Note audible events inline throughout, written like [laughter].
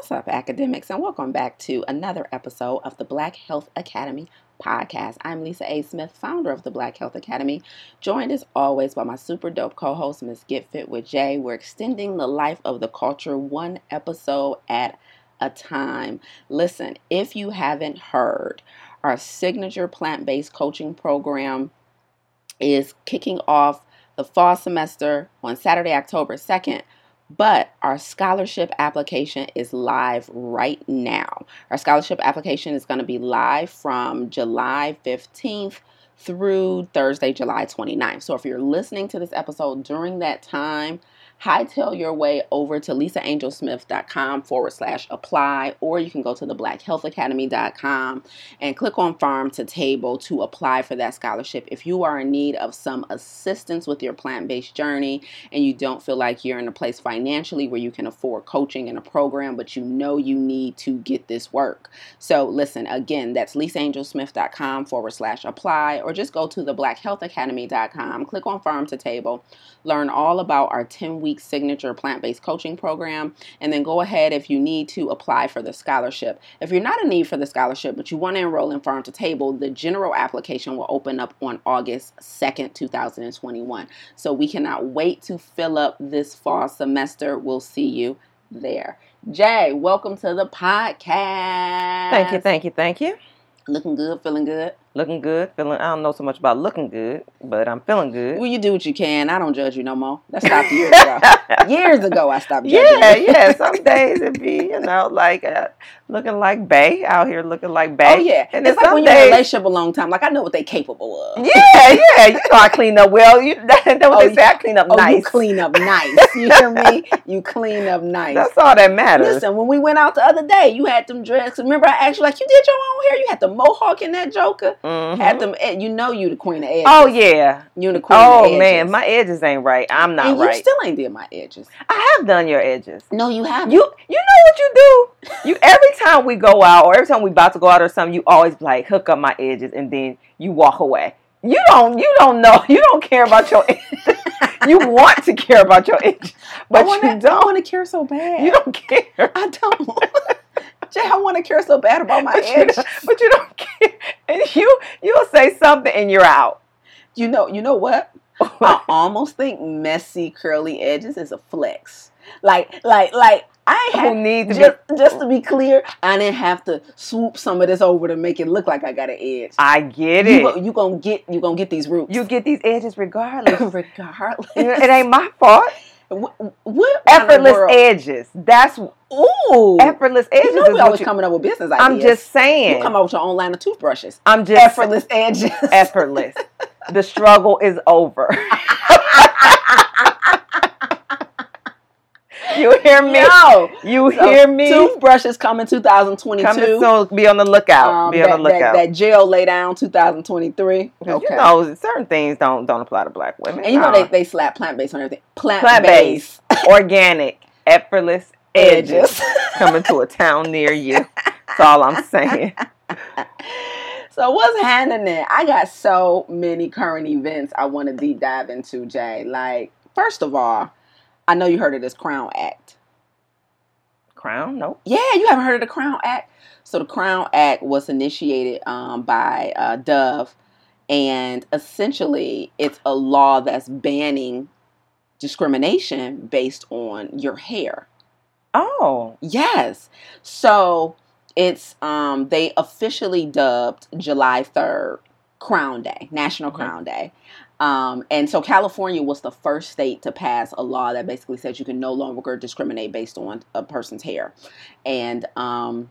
What's up, academics, and welcome back to another episode of the Black Health Academy podcast. I'm Lisa A. Smith, founder of the Black Health Academy, joined as always by my super dope co host, Ms. Get Fit with Jay. We're extending the life of the culture one episode at a time. Listen, if you haven't heard, our signature plant based coaching program is kicking off the fall semester on Saturday, October 2nd. But our scholarship application is live right now. Our scholarship application is going to be live from July 15th through Thursday, July 29th. So if you're listening to this episode during that time, hightail your way over to lisaangelsmith.com forward slash apply, or you can go to the blackhealthacademy.com and click on farm to table to apply for that scholarship. If you are in need of some assistance with your plant based journey and you don't feel like you're in a place financially where you can afford coaching and a program, but you know you need to get this work. So listen, again, that's lisaangelsmith.com forward slash apply, or just go to the blackhealthacademy.com, click on farm to table, learn all about our 10 week week signature plant based coaching program. And then go ahead if you need to apply for the scholarship. If you're not in need for the scholarship, but you want to enroll in Farm to Table, the general application will open up on August 2nd, 2021. So we cannot wait to fill up this fall semester. We'll see you there. Jay, welcome to the podcast. Thank you, thank you, thank you. Looking good, feeling good. Looking good, feeling. I don't know so much about looking good, but I'm feeling good. Well, you do what you can. I don't judge you no more. That stopped years ago. [laughs] years ago, I stopped judging. Yeah, you. yeah. Some [laughs] days it be, you know, like uh, looking like Bay out here, looking like Bay. Oh yeah, and it's like when you're in a relationship a long time. Like I know what they're capable of. Yeah, yeah. You know I clean up well. You [laughs] that, that what oh, they say. I clean up oh, nice. You clean up nice. You hear me? You clean up nice. That's all that matters. Listen, when we went out the other day, you had them dreads. Remember, I asked you like, you did your own hair. You had the mohawk in that Joker. Mm-hmm. Them you know you the queen of edges. Oh yeah, you the queen. Oh man, my edges ain't right. I'm not and right. You still ain't did my edges. I have done your edges. No, you haven't. You you know what you do? You [laughs] every time we go out or every time we about to go out or something, you always like hook up my edges and then you walk away. You don't you don't know. [laughs] You don't care about your edges. [laughs] you want to care about your edges, but wanna, you don't. I want to care so bad. You don't care. I don't. Jay, I want to care so bad about my but edge. You, but you don't care. And you you'll say something and you're out. You know, you know what? [laughs] I almost think messy curly edges is a flex. Like, like, like I have need to just, be, just to be clear, I didn't have to swoop some of this over to make it look like I got an edge. I get it. You, you gonna get you gonna get these roots. You get these edges regardless. [laughs] regardless. It ain't my fault. What, what effortless edges? That's ooh effortless edges. You know we always you, coming up with business ideas. I'm just saying. You come up with your own line of toothbrushes. I'm just effortless edges. Effortless. the struggle is over. [laughs] You hear me? No. You so hear me? Toothbrushes coming 2022. Coming soon. Be on the lookout. Um, be that, on the lookout. That, that gel lay down 2023. Okay. You know, certain things don't don't apply to black women. And you know they, they slap plant based on everything. Plant, based, organic, effortless edges, edges. [laughs] coming to a town near you. That's all I'm saying. [laughs] So what's happening? I got so many current events I want to deep dive into, Jay. Like, first of all, I know you heard of this Crown Act. Crown? Nope. Yeah, you haven't heard of the Crown Act. So the Crown Act was initiated um, by uh, Dove, and essentially, it's a law that's banning discrimination based on your hair. Oh, yes. So it's um, they officially dubbed July third Crown Day, National mm-hmm. Crown Day. Um, and so California was the first state to pass a law that basically says you can no longer discriminate based on a person's hair. And um,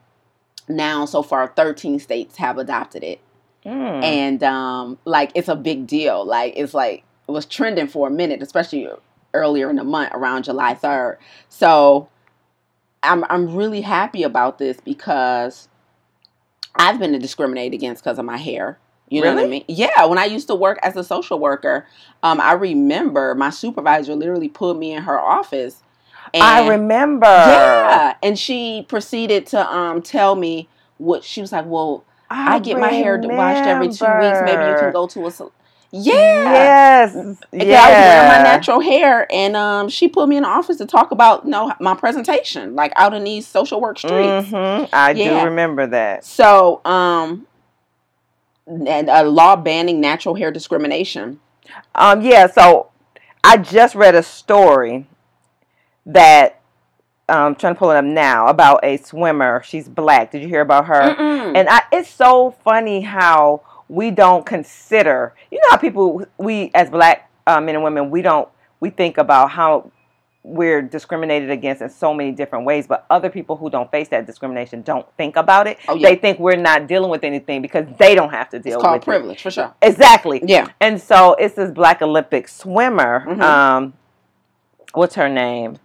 now, so far, 13 states have adopted it. Mm. And um, like, it's a big deal. Like, it's like, it was trending for a minute, especially earlier in the month around July 3rd. So I'm, I'm really happy about this because I've been discriminated against because of my hair. You know really? what I mean? Yeah. When I used to work as a social worker, um, I remember my supervisor literally put me in her office. And, I remember. Yeah. And she proceeded to um, tell me what she was like, well, I, I get remember. my hair washed every two weeks. Maybe you can go to a. Yeah. Yes. Yeah. I was wearing my natural hair, and um, she put me in the office to talk about you know, my presentation, like out in these social work streets. hmm I Yeah. do remember that. So, um, a law banning natural hair discrimination. Um, yeah, so I just read a story that I'm trying to pull it up now about a swimmer. She's black. Did you hear about her? Mm-mm. And I it's so funny how we don't consider you know how people we as black uh, men and women we don't we think about how we're discriminated against in so many different ways, but other people who don't face that discrimination don't think about it. Oh, yeah. They think we're not dealing with anything because they don't have to deal with it. it's called with it. privilege for sure. Exactly. Yeah. And so it's this black Olympic swimmer. Mhm. Um, what's her name?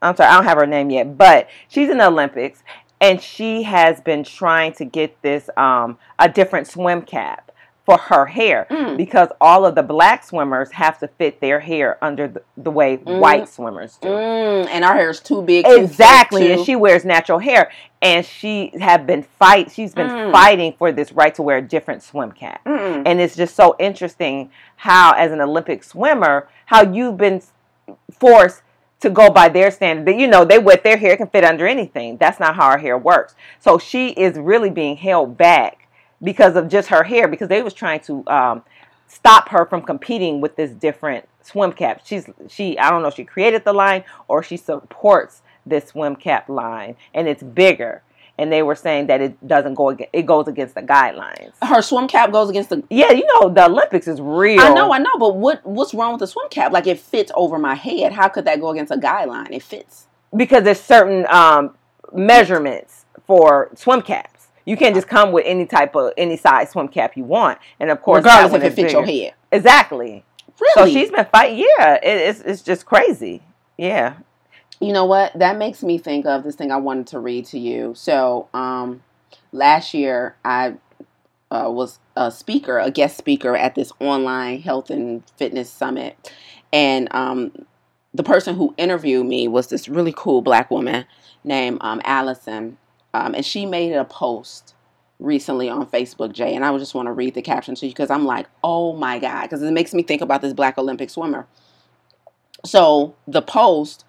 I'm sorry, I don't have her name yet, but she's in the Olympics and she has been trying to get this um, a different swim cap for her hair Mm. because all of the black swimmers have to fit their hair under the, the way Mm. white swimmers do. Mm, and our hair is too big. too Exactly, too. and she wears natural hair, and she have been fight. She's been Mm. fighting for this right to wear a different swim cap, and it's just so interesting how, as an Olympic swimmer, how you've been forced to go by their standard. That you know they wet their hair can fit under anything. That's not how our hair works. So she is really being held back because of just her hair because they was trying to um, stop her from competing with this different swim cap. She's she I don't know if she created the line or she supports this swim cap line and it's bigger. And they were saying that it doesn't go against, it goes against the guidelines. Her swim cap goes against the. Yeah, you know the Olympics is real. I know, I know, but what what's wrong with the swim cap? Like it fits over my head. How could that go against a guideline? It fits. because there's certain um, measurements for swim caps. You can't just come with any type of any size swim cap you want, and of course, regardless if it fits your head. Exactly. Really? So she's been fighting. Yeah, it, it's it's just crazy. Yeah. You know what? That makes me think of this thing I wanted to read to you. So, um, last year I uh, was a speaker, a guest speaker at this online health and fitness summit, and um, the person who interviewed me was this really cool black woman named um, Allison, um, and she made a post recently on Facebook, Jay, and I just want to read the caption to you because I'm like, oh my god, because it makes me think about this black Olympic swimmer. So the post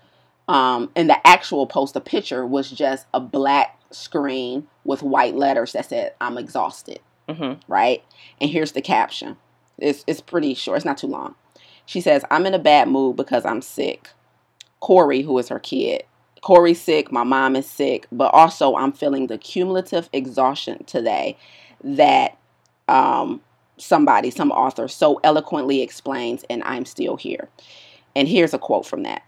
um, and the actual post, the picture was just a black screen with white letters that said, I'm exhausted, hmm right? And here's the caption. It's, it's pretty short, it's not too long. She says, I'm in a bad mood because I'm sick. Corey, who is her kid, Corey's sick, my mom is sick, but also I'm feeling the cumulative exhaustion today that um, somebody, some author, so eloquently explains, and I'm still here. And here's a quote from that.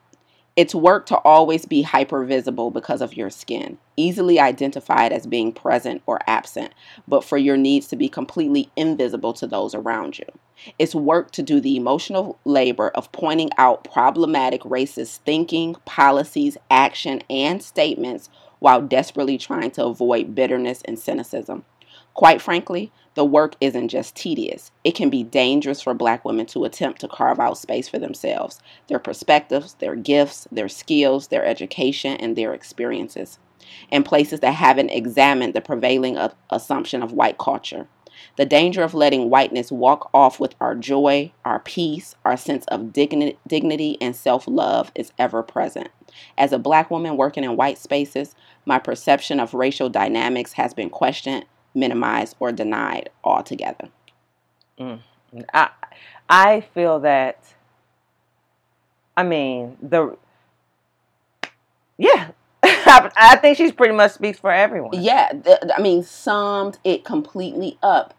It's work to always be hyper visible because of your skin, easily identified as being present or absent, but for your needs to be completely invisible to those around you. It's work to do the emotional labor of pointing out problematic racist thinking, policies, action, and statements while desperately trying to avoid bitterness and cynicism. Quite frankly, the work isn't just tedious, it can be dangerous for black women to attempt to carve out space for themselves, their perspectives, their gifts, their skills, their education, and their experiences, in places that haven't examined the prevailing assumption of white culture. The danger of letting whiteness walk off with our joy, our peace, our sense of digni- dignity, and self love is ever present. As a black woman working in white spaces, my perception of racial dynamics has been questioned, minimized, or denied altogether. Mm. I I feel that. I mean the. Yeah, I, think she's pretty much speaks for everyone. Yeah, th- I mean, summed it completely up.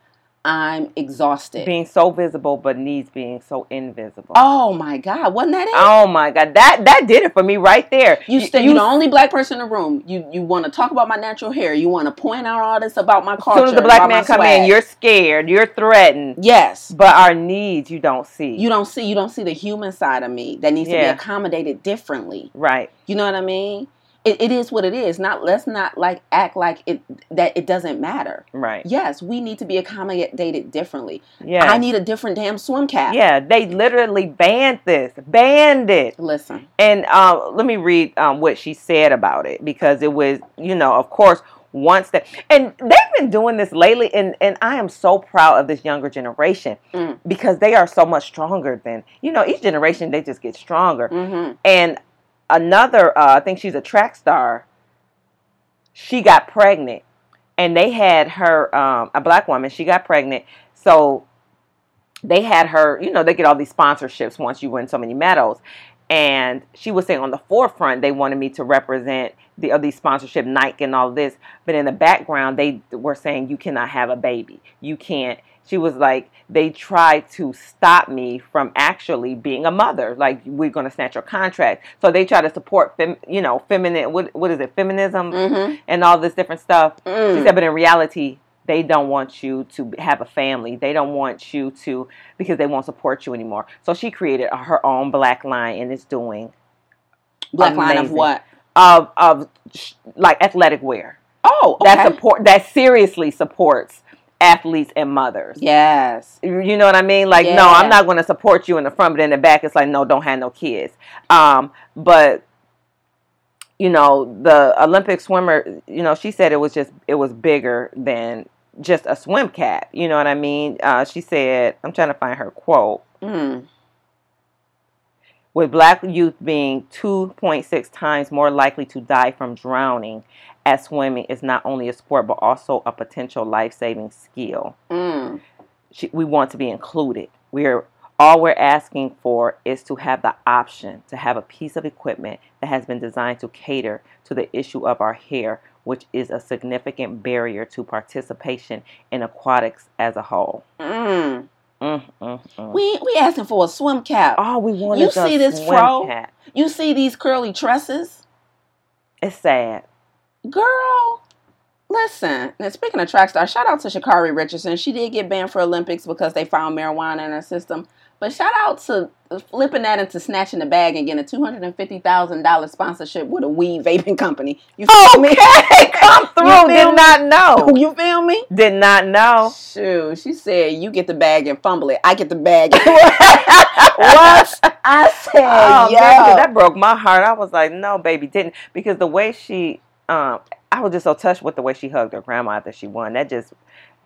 I'm exhausted. Being so visible, but needs being so invisible. oh my God, wasn't that it? Oh my god, that that did it for me right there. You said you're the only black person in the room. You you want to talk about my natural hair. You want to point out all this about my as culture. soon as the black man come swag. in, you're scared, you're threatened, yes. but our needs you don't see. You don't see you don't see the human side of me that needs to be accommodated differently. right? You know what I mean? It, it is what it is. Not let's not like act like it that it doesn't matter. Right. Yes, we need to be accommodated differently. Yeah. I need a different damn swim cap. Yeah, they literally banned this, banned it. Listen. And uh, let me read um, what she said about it because it was, you know, of course, once that and they've been doing this lately and and I am so proud of this younger generation Mm. because they are so much stronger than you know each generation they just get stronger Mm-hmm. and another uh, I think she's a track star. She got pregnant and they had her um, a black woman she got pregnant. So they had her you know they get all these sponsorships once you win so many medals. And she was saying on the forefront. They wanted me to represent the of these sponsorship Nike and all this. But in the background they were saying you cannot have a baby. You can't she was like they tried to stop me from actually being a mother like we're going to snatch your contract so they try to support fem, you know feminine what, what is it feminism Mm-hmm. and all this different stuff she Mm. said, but in reality, they don't want you to have a family. They don't want you to because they won't support you anymore. So she created her own black line and is doing Black line of what? of of sh- like athletic wear Oh, okay. that support that seriously supports athletes and mothers. yes. You know what I mean? Like, no, I'm not going to support you in the front, but in the back, it's like, no, don't have no kids. Um, but you know, the Olympic swimmer, you know, she said it was just it was bigger than just a swim cap. You know what I mean? Uh, she said, I'm trying to find her quote. Mm. With black youth being 2.6 times more likely to die from drowning, as swimming is not only a sport but also a potential life-saving skill. Mm. she, we want to be included. We're all we're asking for is to have the option to have a piece of equipment that has been designed to cater to the issue of our hair, which is a significant barrier to participation in aquatics as a whole. Mm. Mm, mm, mm. We we asking for a swim cap. all we want You see this fro? cap. You see these curly tresses, It's sad. girl. Listen, and speaking of track star, shout out to Sha'Carri Richardson. She did get banned for Olympics because they found marijuana in her system. But shout out to flipping that into snatching the bag and getting a two hundred and fifty thousand dollars sponsorship with a weed vaping company. You feel me? Come [laughs] through. Did me? not know. [laughs] You feel me? Did not know. Shoot, she said you get the bag and fumble it. I get the bag. [laughs] what? I said, Oh, yeah. that broke my heart. I was like, no, baby, didn't because the way she, um, I was just so touched with the way she hugged her grandma after she won. That just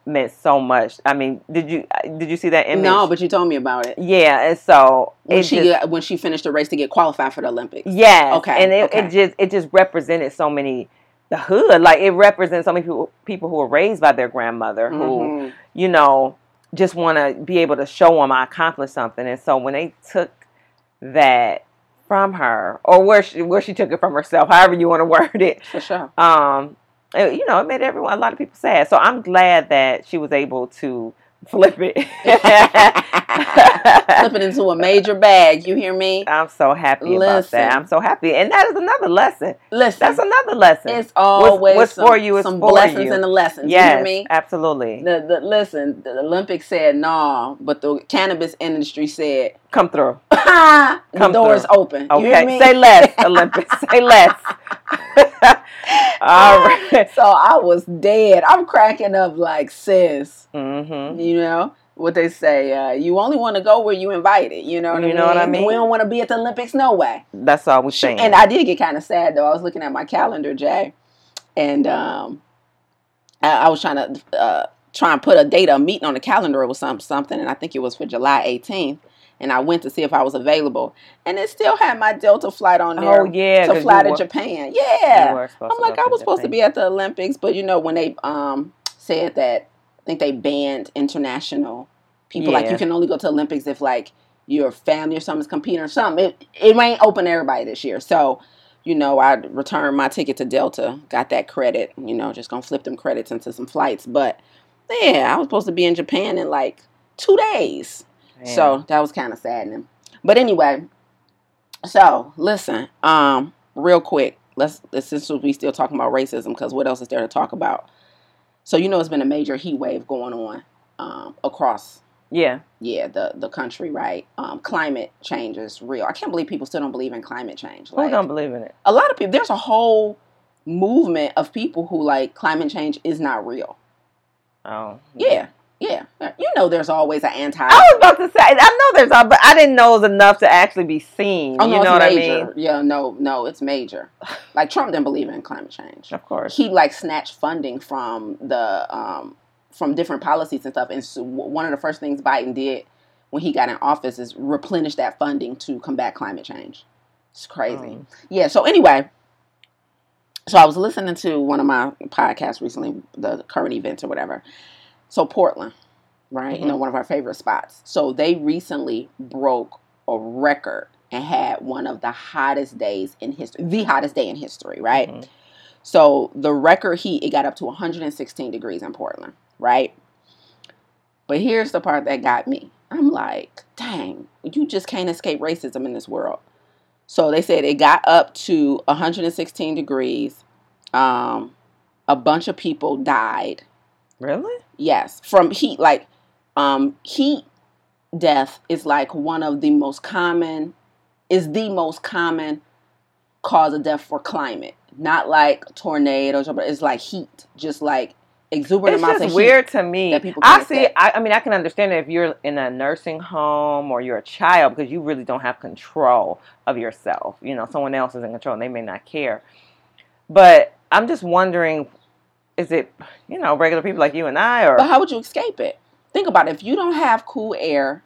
meant so much. I mean, did you did you see that image? No, but you told me about it. yeah, and so When she just, when she finished the race to get qualified for the Olympics. Yeah. Okay, and it, okay. it just it just represented so many the hood. Like it represents so many people people who were raised by their grandmother who Mhm. you know, just want to be able to show them I accomplished something. And so when they took that from her, or where she where she took it from herself, however you want to [laughs] word it, For sure. um, it- you know, it made everyone a lot of people sad. So I'm glad that she was able to flip it. [laughs] Flip it into a major bag. You hear me? I'm so happy about Listen. that. I'm so happy, and that is another lesson. Listen, That's another lesson. it's always what's some, for you is some for blessings you. in the lessons. yes, You hear me? absolutely. The, the listen, the Olympics said no, but the cannabis industry said Come through. [laughs] Come the door is open. Okay, me? say less, Olympics. [laughs] say less. [laughs] All right. So I was dead. I'm cracking up like sis. hmm You know what they say? Uh, you only want to go where you invited. You know what I You mean? know what I mean? We don't want to be at the Olympics, no way. That's all we're saying. And I did get kind of sad though. I was looking at my calendar, Jay, and um, I, I was trying to uh, try and put a date, a meeting on the calendar. It was some something, and I think it was for July 18th. And I went to see if I was available, and it still had my Delta flight on there oh yeah, to fly to were- Japan. Yeah, I'm like, I was supposed to be at the Olympics, but you know when they um said that, I think they banned international people. Like you can only go to Olympics if like your family or something's competing or something. It it ain't open to everybody this year, so. You know, I returned my ticket to Delta, got that credit. You know, just gonna flip them credits into some flights. But yeah, I was supposed to be in Japan in like two days. Man. So that was kind of saddening. But anyway, so listen, um, real quick, let's since we still talking about racism, because what else is there to talk about? So you know, it's been a major heat wave going on um, across, yeah, yeah, the the country, right? Um, climate change is real. I can't believe people still don't believe in climate change. who Like, don't believe in it? a lot of people, there's a whole movement of people who like climate change is not real. Oh Yeah. Yeah, you know, there's always an anti. I was about to say, I know there's, all, but I didn't know it was enough to actually be seen. Oh, no, you know it's what major. I mean? Yeah, no, no, it's major. Like Trump didn't believe in climate change. Of course. He like snatched funding from the um, from different policies and stuff. And so one of the first things Biden did when he got in office is replenish that funding to combat climate change. It's crazy. Um, Yeah. So anyway, so I was listening to one of my podcasts recently, the current events or whatever. So Portland, right? You know, one of our favorite spots. So they recently broke a record and had one of the hottest days in history, the hottest day in history, right? Mhm. So the record heat it got up to 116 degrees in Portland, right? But here's the part that got me. I'm like, dang, you just can't escape racism in this world. So they said it got up to 116 degrees. Um, a bunch of people died. Really? Yes, from heat. Like, um, heat death is like one of the most common, is the most common cause of death for climate. Not like tornadoes, but it's like heat, just like exuberant It's amounts just of heat. weird to me. that people I see. I, I mean, I can understand it if you're in a nursing home or you're a child because you really don't have control of yourself. You know, someone else is in control and they may not care. But I'm just wondering, is it you know regular people like you and I, or But how would you escape it? Think about it. If you don't have cool air,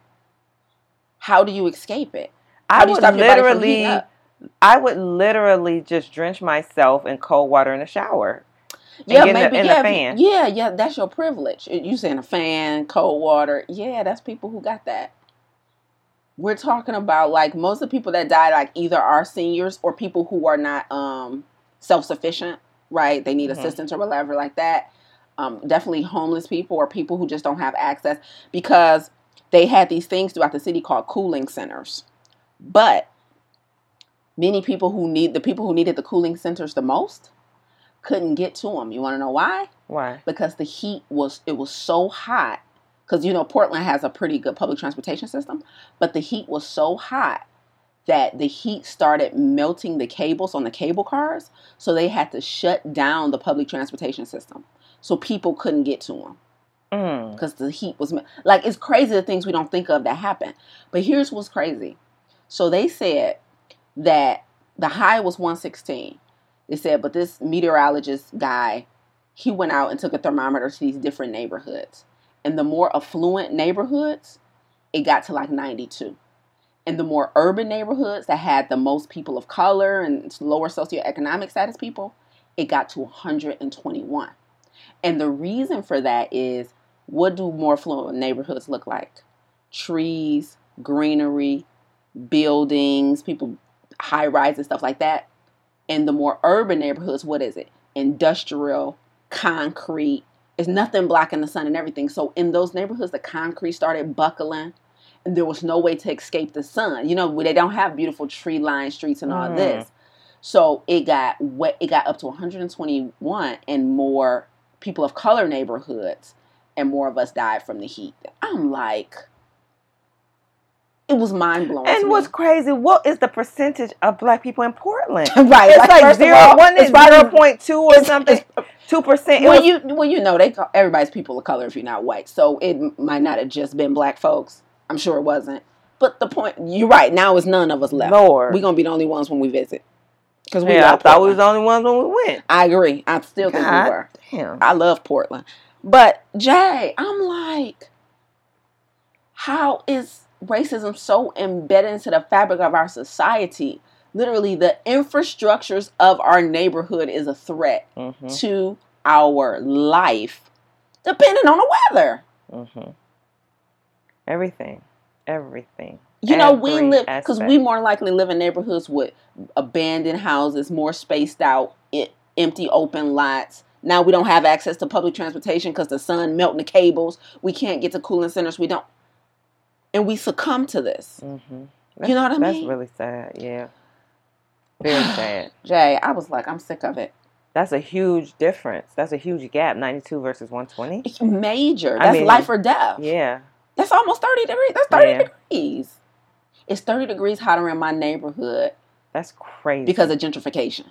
how do you escape it? How I would stop your body from heating literally. I would literally just drench myself in cold water in the shower. and Yeah, get in the- in yeah, fan. yeah, yeah. That's your privilege. You saying a fan, cold water. Yeah, that's people who got that. We're talking about like most of the people that died, like either are seniors or people who are not um, self sufficient, right? They need Mhm. assistance or whatever like that. Um, definitely homeless people or people who just don't have access because they had these things throughout the city called cooling centers. But many people who need the people who needed the cooling centers the most couldn't get to them. You want to know why? Why? Because the heat was it was so hot. Because you know Portland has a pretty good public transportation system, but the heat was so hot that the heat started melting the cables on the cable cars, so they had to shut down the public transportation system, so people couldn't get to them Mm. because the heat was me- like it's crazy the things we don't think of that happen. But here's what's crazy. So they said that the high was 116. They said, but this meteorologist guy, he went out and took a thermometer to these different neighborhoods. And the more affluent neighborhoods, it got to like 92. And the more urban neighborhoods that had the most people of color and lower socioeconomic status people, it got to 121. And the reason for that is what do more affluent neighborhoods look like? Trees, greenery, buildings, people, high rises, and stuff like that. And the more urban neighborhoods, what is it? Industrial, concrete. It's nothing blocking the sun and everything. So in those neighborhoods, the concrete started buckling there was no way to escape the sun. You know, they don't have beautiful tree lined streets and all Mm. this. So it got wet, it got up to 121 and more people of color neighborhoods and more of us died from the heat. I'm like it was mind blowing. And what's crazy? What is the percentage of black people in Portland? [laughs] right? It's like of zero, all, one is zero point two or it's- something, two percent. well, you well, you know, they call everybody's people of color if you're not white, so it might not have just been black folks. I'm sure it wasn't. But the point, you're right. Now it's none of us left. Lord, We're gonna be the only ones when we visit. Because we yeah, I thought we was the only ones when we went. I agree. I still think we were. damn. I love Portland. But Jay, I'm like, how is racism so embedded into the fabric of our society? Literally, the infrastructures of our neighborhood is a threat hmm to our life, depending on the weather. hmm Everything, everything. You know, we live because we more likely live in neighborhoods with abandoned houses, more spaced out, i empty open lots. Now we don't have access to public transportation because the sun melting the cables. We can't get to cooling centers. We don't, and we succumb to this. hmm You know what I That's mean? That's really sad. Yeah, very [sighs] sad. Jay, I was like, I'm sick of it. That's a huge difference. That's a huge gap. Ninety-two versus one twenty. It's major. I That's mean, life or death. Yeah. That's almost 30 degrees. That's 30 Yeah. degrees. It's 30 degrees hotter in my neighborhood That's crazy. because of gentrification.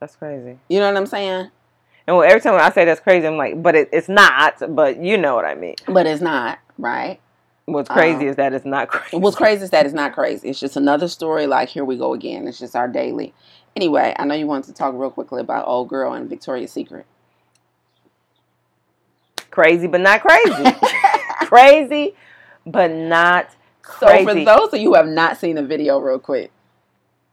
that's crazy. You know what I'm saying? And well, every time I say that's crazy, I'm like, but it, it's not. But you know what I mean. But it's not, right? What's crazy Um, is that it's not [laughs] crazy. What's crazy is that it's not crazy. It's just another story. Like here we go again. It's just our daily. Anyway, I know you wanted to talk real quickly about old girl and Victoria's Secret. crazy, but not crazy. [laughs] crazy, but not So for those of you who have not seen the video, real quick,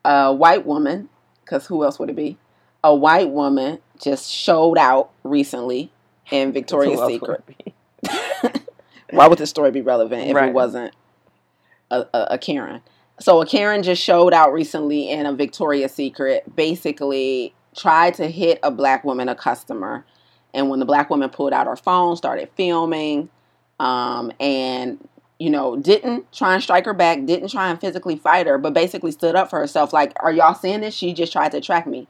a white woman, because who else would it be? A white woman just showed out recently in [laughs] Victoria's Secret. would? [laughs] Why would this story be relevant if Right. it wasn't a, a, a Karen? So a Karen just showed out recently in a Victoria's Secret, basically tried to hit a black woman, a customer, and when the black woman pulled out her phone, started filming, um, and you know didn't try and strike her back, didn't try and physically fight her, but basically stood up for herself. Like, are y'all seeing this? She just tried to attack me,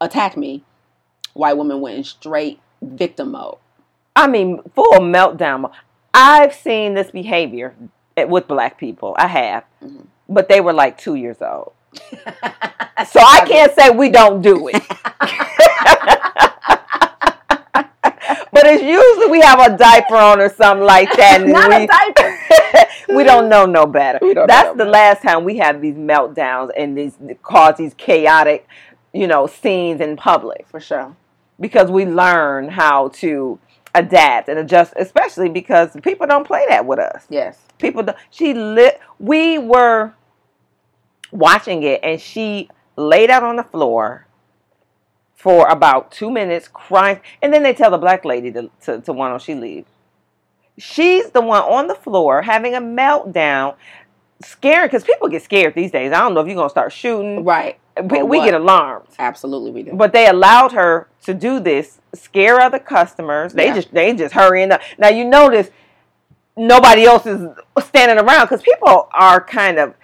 attack me. White woman went in straight victim mode. I mean, full meltdown. I've seen this behavior eh, with black people. I have, Mhm. but they were like two years old. [laughs] So I can't say we don't do it. [laughs] but it's usually we have a diaper on or something like that. Not we, a diaper. [laughs] we don't know no better. That's no the better. last time we have these meltdowns and these cause these chaotic, you know, scenes in public For sure. because we learn how to adapt and adjust, especially because people don't play that with us. Yes. People, don't, she lit. We were watching it, and she laid out on the floor for about two minutes, crying, and then they tell the black lady to to, to why don't she leave? She's the one on the floor having a meltdown, scaring because people get scared these days. I don't know if you're gonna start shooting. Right. We, we get alarmed. Absolutely, we do. But they allowed her to do this, scare other customers. They Yeah. just they just hurrying up. Now you notice nobody else is standing around because people are kind of,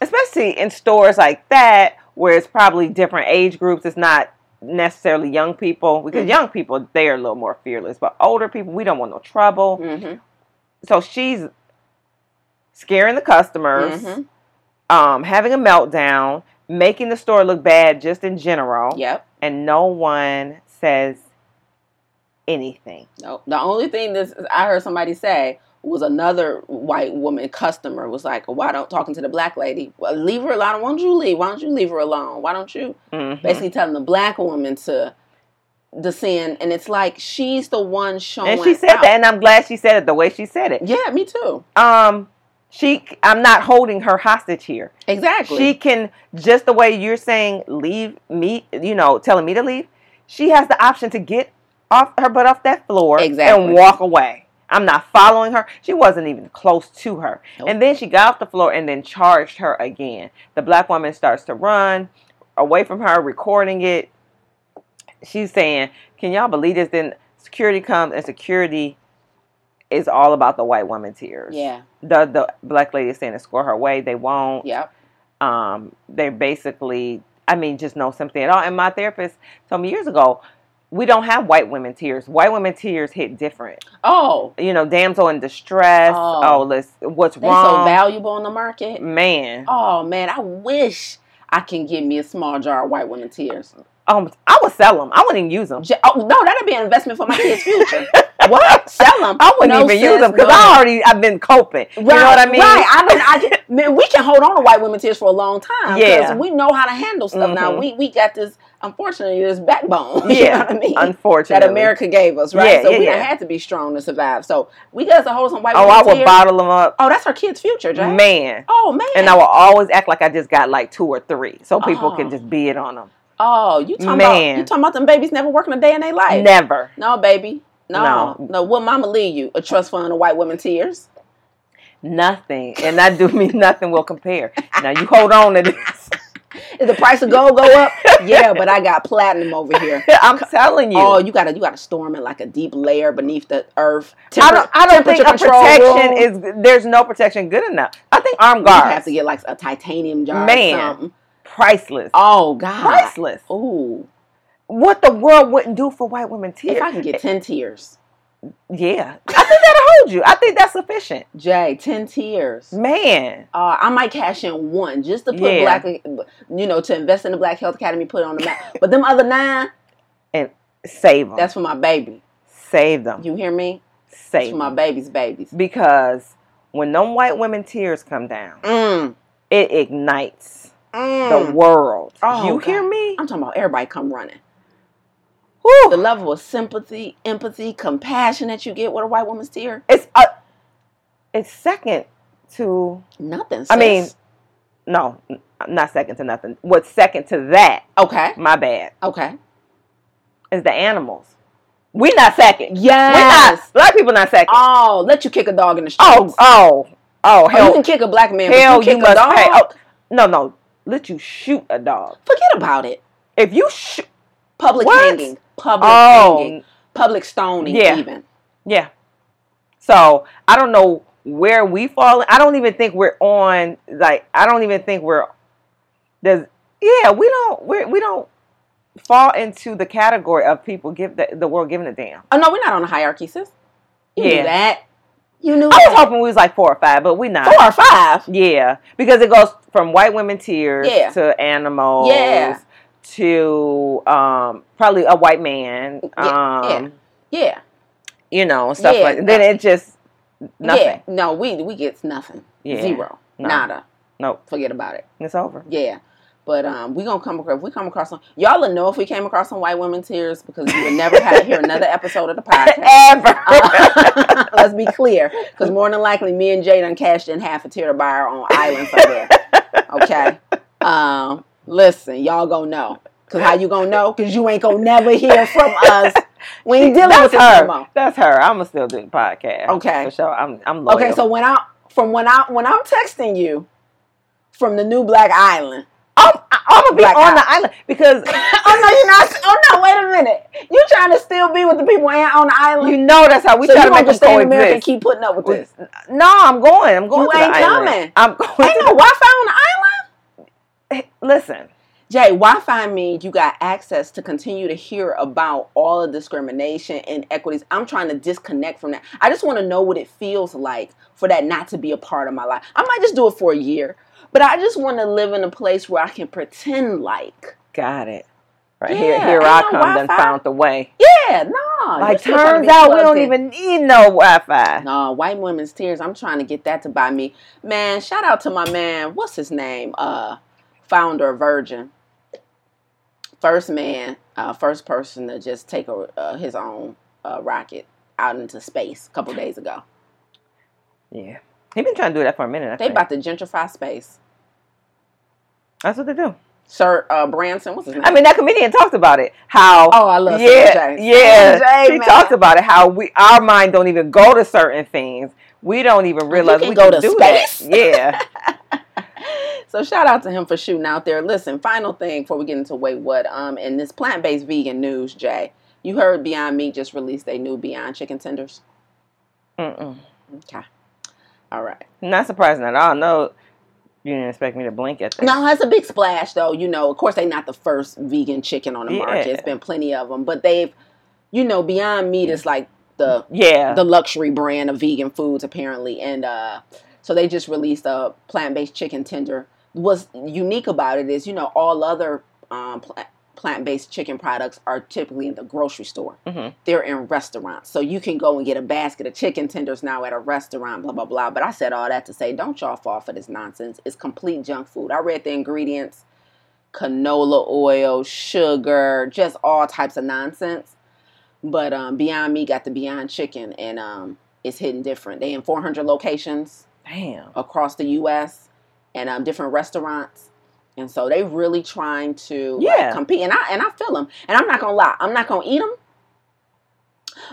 especially in stores like that where it's probably different age groups. It's not necessarily young people because Mhm. young people they are a little more fearless, but older people we don't want no trouble. hmm So she's scaring the customers, hmm um, having a meltdown, making the store look bad just in general Yep. and no one says anything. No. The only thing this I heard somebody say was another white woman customer was like, "Why don't talking to the black lady? Well, leave her alone. Why don't you leave? Why don't you leave her alone? Why don't you?" Mhm. Basically telling the black woman to descend, and it's like she's the one showing. And she said out. that, and I'm glad she said it the way she said it. Yeah, me too. Um, she, I'm not holding her hostage here. Exactly. She can just the way you're saying, leave me. You know, telling me to leave. She has the option to get off her butt off that floor Exactly. and walk away. I'm not following her. She wasn't even close to her. Nope. And then she got off the floor and then charged her again. The black woman starts to run away from her, recording it. She's saying, Can y'all believe this? Then security comes and security is all about the white woman tears. yeah. The the black lady is saying to score her way. They won't. Yep. Um, they're basically I mean, just no sympathy at all. And my therapist told me years ago, we don't have white women tears. White women tears hit different. Oh, You know, damsel in distress. Oh. Oh, let's what's wrong? they so wrong? valuable in the market. Man. Oh man, I wish I can get me a small jar of white women tears. Um, I would sell them. I wouldn't even use them. Oh no, that'd be an investment for my kids' future. [laughs] what? Sell them? I wouldn't even use them because I already I've been coping. You know what I mean? Right. I mean, I can, man, we can hold on to white women tears for a long time. Yeah. We know how to handle stuff now. Mhm. We we got this. Unfortunately, this backbone. [laughs] you Yeah, know what I mean. Unfortunately, that America gave us, right? Yeah, so yeah, we yeah. had to be strong to survive. So we got to hold some white Oh, I would tears. bottle them up, Oh, that's our kids' future, Jay. man. Oh man. And I will always act like I just got like two or three, so people Oh. can just be it on them. oh, you talking Man. about you talking about them babies never working a day in their life? Never. No, baby. No, no. No. What mama leave you? A trust fund of white women tears. Nothing. And that do me [laughs] nothing will compare. Now you hold on to this. Is the price of gold go up? yeah, but I got platinum over here. [laughs] I'm telling you. Oh, you gotta you gotta storm in like a deep layer beneath the earth. I don't, I don't think a protection room. is there's no protection good enough. I think armed You guards have to get like a titanium jar Man. or something. priceless. Oh God. priceless. Ooh. What the world wouldn't do for white women tears. If I can get ten tears. Yeah. I think that'll hold you. I think that's sufficient. Jay, ten tears. Man. Uh, I might cash in one just to put Yeah. black, you know, to invest in the Black Health Academy, put it on the map. [laughs] But them other nine, And Save them. That's for my baby. Save them. You hear me? Save for my baby's babies. Because when them white women tears come down, Mm. it ignites the Mm. world. Oh, you God. hear me? I'm talking about everybody come running. Whew. The level of sympathy, empathy, compassion that you get with a white woman's tear, It's uh, it's second to nothing. I mean, no, not second to nothing. What's second to that? okay, My bad. okay. Is the animals. We're not second. We Yes. not. Black people not second. Oh, let you kick a dog in the streets. Oh, oh, oh, Oh, you can kick a black man, hell, you kick you a must dog. pay. Oh, no, no, let you shoot a dog. Forget about it. If you shoot, Public What? hanging, public oh, hanging, public stoning, Yeah. even. yeah. So I don't know where we fall. I don't even think we're on. Like I don't even think we're. There's yeah. We don't. We we don't fall into the category of people give the, the world giving a damn. Oh no, we're not on a hierarchy, sis. You knew Yeah. that. You knew I was hoping we was like four or five, but we not. Four or five. Yeah, because it goes from white women tears Yeah. to animals Yeah. To um, probably a white man. Yeah, Um, Yeah. You know, stuff Yeah, like that. Then it just nothing. Yeah. No, we we get nothing. Yeah. Zero. No. Nada. Nope. Forget about it. It's over. Yeah. But um, we gonna come across. If we come across some, y'all will know if we came across some white women tears because you would never have to hear another episode of the [laughs] podcast. Ever. Uh, [laughs] let's be clear, because more than likely, me and Jay done cashed in half a tear to buy our own island somewhere. [laughs] Okay. Um, listen, y'all gonna know. Cause how you gonna know? Cause you ain't gonna never hear from [laughs] us. We ain't dealing with That's no her. more. That's her. I'ma still do the podcast. Okay. For sure. I'm I'm loyal. Okay, so when I from when I when I'm texting you from the new Black Island. I'm, I'm gonna be Black on Eye. the island because [laughs] oh no, you're not. Oh no, wait a minute. You trying to still be with the people on the island? you know that's how we so try you to make them just stay in America and keep putting up with this? No, I'm going. I'm going You to ain't the island. coming. I'm going. Ain't to no Wi-Fi on the island. Listen, Jay, Wi-Fi means you got access to continue to hear about all the discrimination and equities. I'm trying to disconnect from that. I just want to know what it feels like for that not to be a part of my life. I might just do it for a year, but I just want to live in a place where I can pretend like. got it. Right Yeah, here, here I come. Wi-Fi. found the way. Yeah, no. Like you still trying to turns out we don't in. even need no Wi-Fi. No, white women's tears. I'm trying to get that to buy me. Man, shout out to my man. What's his name? Uh, founder of Virgin. First man, uh, first person to just take a, uh, his own uh, rocket out into space a couple days ago. Yeah, he been trying to do that for a minute. I They think. about to gentrify space. That's what they do. Sir uh, Branson, what's his name? I mean, that comedian talked about it. How oh, I love yeah, yeah. J, She man. talked about it. How we our mind don't even go to certain things. We don't even realize we go can to do space. that. Yeah. [laughs] So shout out to him for shooting out there. Listen, final thing before we get into wait what. Um, in this plant based vegan news, Jay, you heard Beyond Meat just released a new Beyond Chicken Tenders. Mm-mm. Okay, all right. Not surprising at all. No, you didn't expect me to blink at that. No, it's a big splash though. You know, of course they're not the first vegan chicken on the market. Yeah. It's been plenty of them, but they've, you know, Beyond Meat is like the Yeah. the luxury brand of vegan foods apparently and uh so they just released a plant-based chicken tender what's unique about it is you know all other um, pla- plant-based chicken products are typically in the grocery store Mhm. they're in restaurants so you can go and get a basket of chicken tenders now at a restaurant blah blah blah but i said all that to say don't y'all fall for this nonsense it's complete junk food i read the ingredients canola oil sugar just all types of nonsense but um, Beyond Meat got the Beyond Chicken, and um, it's hitting different. They in 400 locations Damn. across the U.S. and um, different restaurants, and so they really trying to like, Yeah. compete. And I and I feel them. And I'm not gonna lie, I'm not gonna eat them,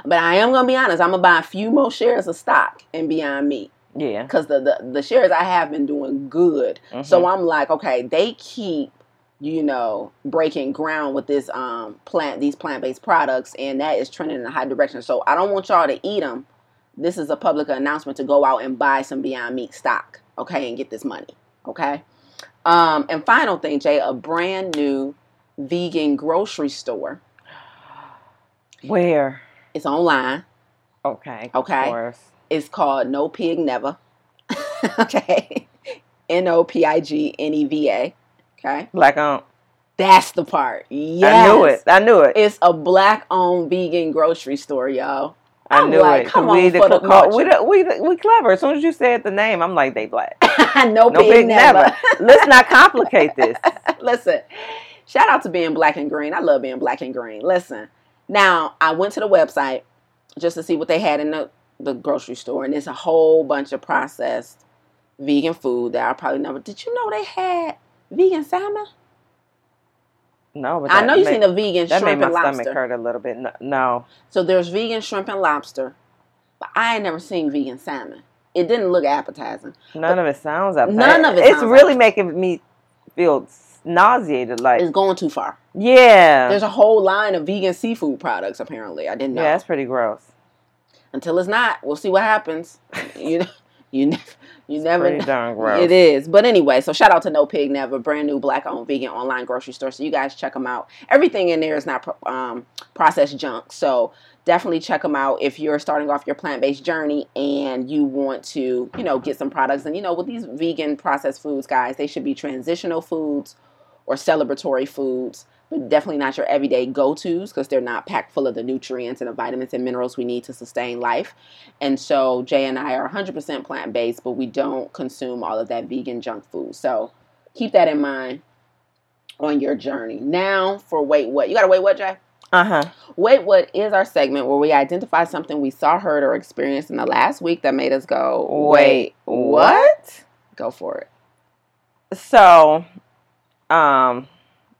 but I am gonna be honest. I'm gonna buy a few more shares of stock in Beyond Meat Yeah. because the, the the shares I have been doing good. So I'm like, okay, they keep, you know, breaking ground with this um plant these plant based products, and that is trending in a high direction. So I don't want y'all to eat them. This is a public announcement to go out and buy some Beyond Meat stock, okay, and get this money, okay. Um, and final thing, Jay, a brand new vegan grocery store. Where? It's online. Okay. Okay. It's called No Pig Never. [laughs] okay. N O P I G N E V A. Okay. Black on. That's the part. Yes. I knew it. I knew it. It's a black owned vegan grocery store, y'all. I I'm knew like, it. come we on the for the we, the, we, the, we clever. As soon as you said the name, I'm like, they black. [laughs] no, No pig, big never. never. Let's not complicate [laughs] this. Listen, shout out to being black and green. I love being black and green. Listen, now I went to the website just to see what they had in the, the grocery store, and it's a whole bunch of processed vegan food that I probably never. Did you know they had vegan salmon? No, but I know you've seen the vegan That made shrimp my and stomach lobster. hurt a little bit. No, no. So there's vegan shrimp and lobster, but I ain't never seen vegan salmon. It didn't look appetizing. none of it sounds appetizing. None of it It's sounds really making me feel nauseated. Like, It's going too far. yeah, There's a whole line of vegan seafood products. Apparently, I didn't know. yeah, that's pretty gross. Until it's not, we'll see what happens. you [laughs] know, you never, you never. Pretty darn gross. It is. But anyway, so shout out to No Pig Never, brand new black owned vegan online grocery store. So you guys check them out. Everything in there is not um, processed junk. So definitely check them out if you're starting off your plant based journey and you want to, you know, get some products. And you know, with these vegan processed foods, guys, they should be transitional foods or celebratory foods. But definitely not your everyday go tos because they're not packed full of the nutrients and the vitamins and minerals we need to sustain life. And so Jay and I are 100% plant based, but we don't consume all of that vegan junk food. So keep that in mind on your journey. Now for Wait What. You got to wait what, Jay? Uh huh. Wait What is our segment where we identify something we saw, heard, or experienced in the last week that made us go, wait, what? Go for it. So, um,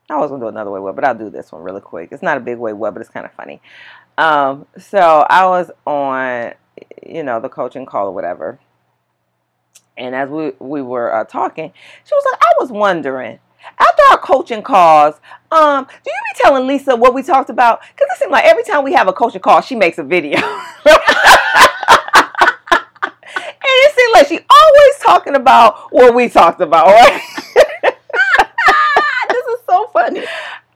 I was gonna do another way what, but I'll do this one really quick. It's not a big way what, but it's kind of funny. Um, so I was on, you know, the coaching call or whatever, and as we we were uh, talking, she was like, "I was wondering." After our coaching calls, um, do you be telling Lisa what we talked about? Because it seems like every time we have a coaching call, she makes a video. [laughs] and it seems like she always talking about what we talked about, right? [laughs] this is so funny.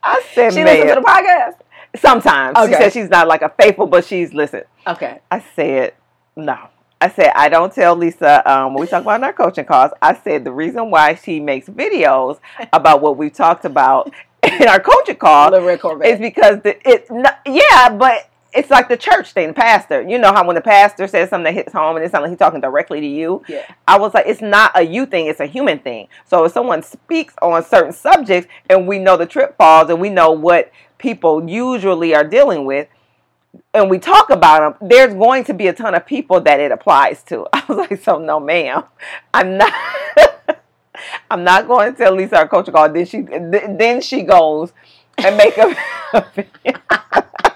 I said, She listens to the podcast. Sometimes she Okay. said she's not like a faithful, but she's listen. Okay. I said no. I said I don't tell Lisa um, when we talk about in our coaching calls. I said the reason why she makes videos [laughs] about what we've talked about in our coaching call Little Red Corvette. is because the, it no, yeah, but it's like the church thing, pastor. You know how when the pastor says something that hits home and it sounds like he's talking directly to you. yeah. I was like, it's not a you thing, it's a human thing. So if someone speaks on certain subjects and we know the trip falls and we know what people usually are dealing with, and we talk about them, there's going to be a ton of people that it applies to. [laughs] I was like, so no, ma'am, I'm not. [laughs] I'm not going to tell Lisa our coach call. Then she, th- then she goes and make a. [laughs]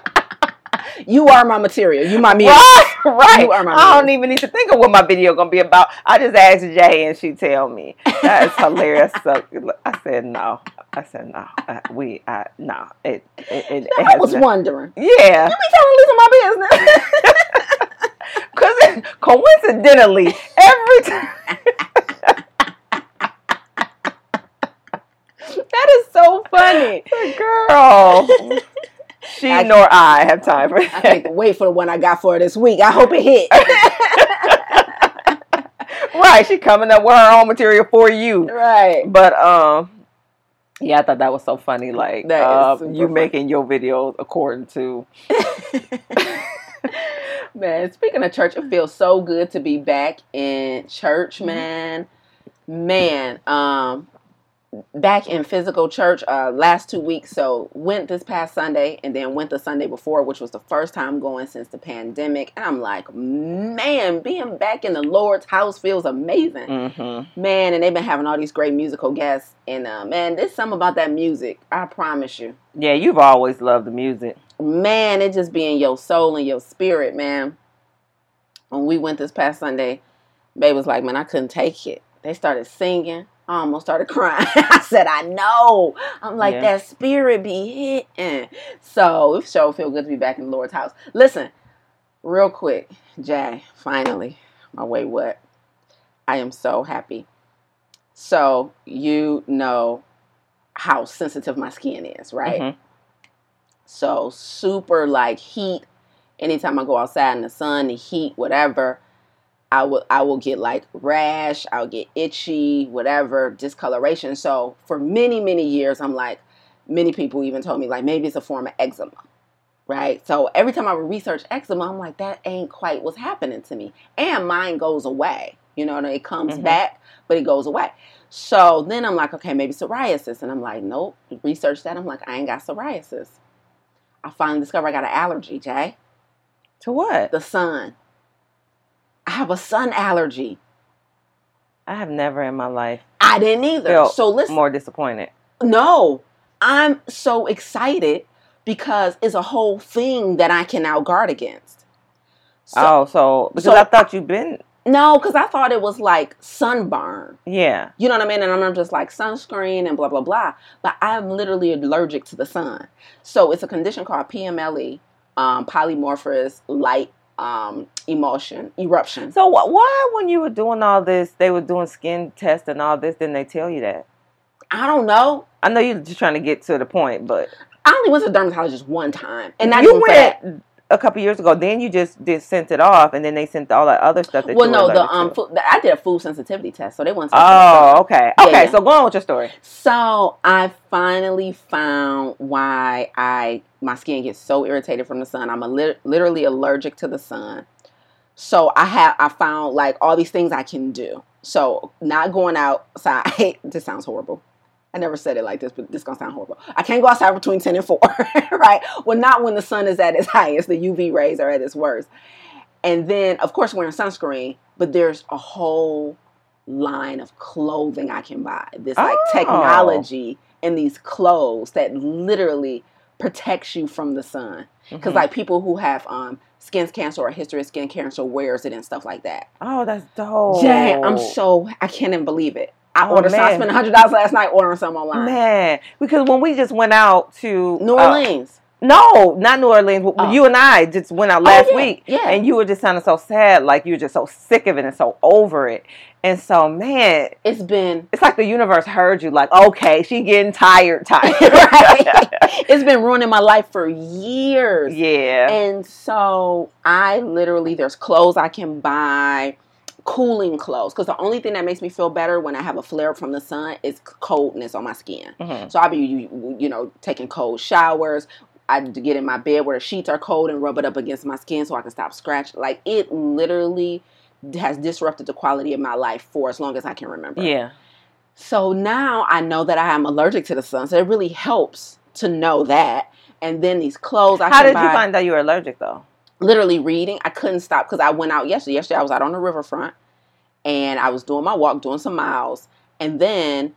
You are my material. You my [laughs] music. right, right. You are my I don't even need to think of what my video gonna be about. I just asked Jay and she tell me. That is hilarious. So I said no. I said no. Uh, we, I, no. It, it, it, it I was no- wondering. Yeah, You be telling Lisa my business. [laughs] because coincidentally, every time. [laughs] that is so funny. Girl, she I- nor I have time for that. I can't wait for the one I got for her this week. I hope it hit. [laughs] right, she coming up with her own material for you. right. But um, yeah, I thought that was so funny. Like uh, you funny. making your videos according to [laughs] man, speaking of church, it feels so good to be back in church, Mm-hmm. man. Man, um, back in physical church uh last two weeks. So went this past Sunday and then went the Sunday before, which was the first time going since the pandemic. And I'm like, man, being back in the Lord's house feels amazing. mm-hmm. Man, and they've been having all these great musical guests. And uh, man, there's something about that music. I promise you. Yeah, you've always loved the music. Man, it just be in your soul and your spirit, man. When we went this past Sunday, babe was like, man, I couldn't take it. They started singing. I almost started crying. [laughs] I said, I know. I'm like, Yeah. that spirit be hitting. So it sure feel good to be back in the Lord's house. Listen, real quick, Jay, finally, my way what? I am so happy. So you know how sensitive my skin is, right? Mhm. So super like heat. Anytime I go outside in the sun, the heat, whatever, I will I will get like rash. I'll get itchy, whatever discoloration. So for many many years, I'm like, many people even told me like maybe it's a form of eczema. Right. So every time I would research eczema, I'm like, that ain't quite what's happening to me. And mine goes away. You know, it comes Mhm. back, but it goes away. So then I'm like, okay, maybe psoriasis. And I'm like, nope. Research that. I'm like, I ain't got psoriasis. I finally discovered I got an allergy, Jay. To what? The sun. I have a sun allergy. I have never in my life I didn't either. felt so listen, more disappointed. no, I'm so excited because it's a whole thing that I can now guard against. So, oh, so because so- I thought you've been, No, because I thought it was like sunburn. yeah. You know what I mean? And I'm just like sunscreen and blah, blah, blah. But I'm literally allergic to the sun. So it's a condition called PMLE, um, polymorphous light um, emulsion, eruption. So wh- why, when you were doing all this, they were doing skin tests and all this, didn't they tell you that? I don't know. I know you're just trying to get to the point, but I only went to the dermatologist one time. And not you went a couple years ago. Then you just did sent it off, and then they sent all that other stuff that Well, no, the um, food, I did a food sensitivity test, so they want. Oh, okay, Yeah, okay. yeah. So go on with your story. So I finally found why I my skin gets so irritated from the sun. I'm a lit- literally allergic to the sun. So I have I found like all these things I can do. So not going outside. [laughs] this sounds horrible. I never said it like this, but this gonna sound horrible. I can't go outside between ten and four, [laughs] right? Well, not when the sun is at its highest. The UV rays are at its worst. And then, of course, wearing sunscreen. But there's a whole line of clothing I can buy. This like Oh. technology and these clothes that literally protects you from the sun. Because Mhm. like people who have um skin cancer or a history of skin cancer wears it and stuff like that. oh, that's dope. Jay, I'm so I can't even believe it. I Oh, ordered. So I man. spent hundred dollars last night ordering something online. man. Because when we just went out to New uh, Orleans. no, not New Orleans. Oh. You and I just went out last yeah, week, yeah. and you were just sounding so sad, like you were just so sick of it and so over it. And so, man, it's been it's like the universe heard you. Like, okay, she getting tired, [laughs] tired. right. it's been ruining my life for years. yeah. And so I literally, there's clothes I can buy, cooling clothes, because the only thing that makes me feel better when I have a flare up from the sun is coldness on my skin. Mhm. So I'll be, you, you know, taking cold showers. I get in my bed where the sheets are cold and rub it up against my skin so I can stop scratching. Like it literally has disrupted the quality of my life for as long as I can remember. Yeah. So now I know that I am allergic to the sun. So it really helps to know that. And then these clothes I How did you find out you were allergic though? Literally reading. I couldn't stop because I went out yesterday. Yesterday I was out on the riverfront and I was doing my walk, doing some miles, and then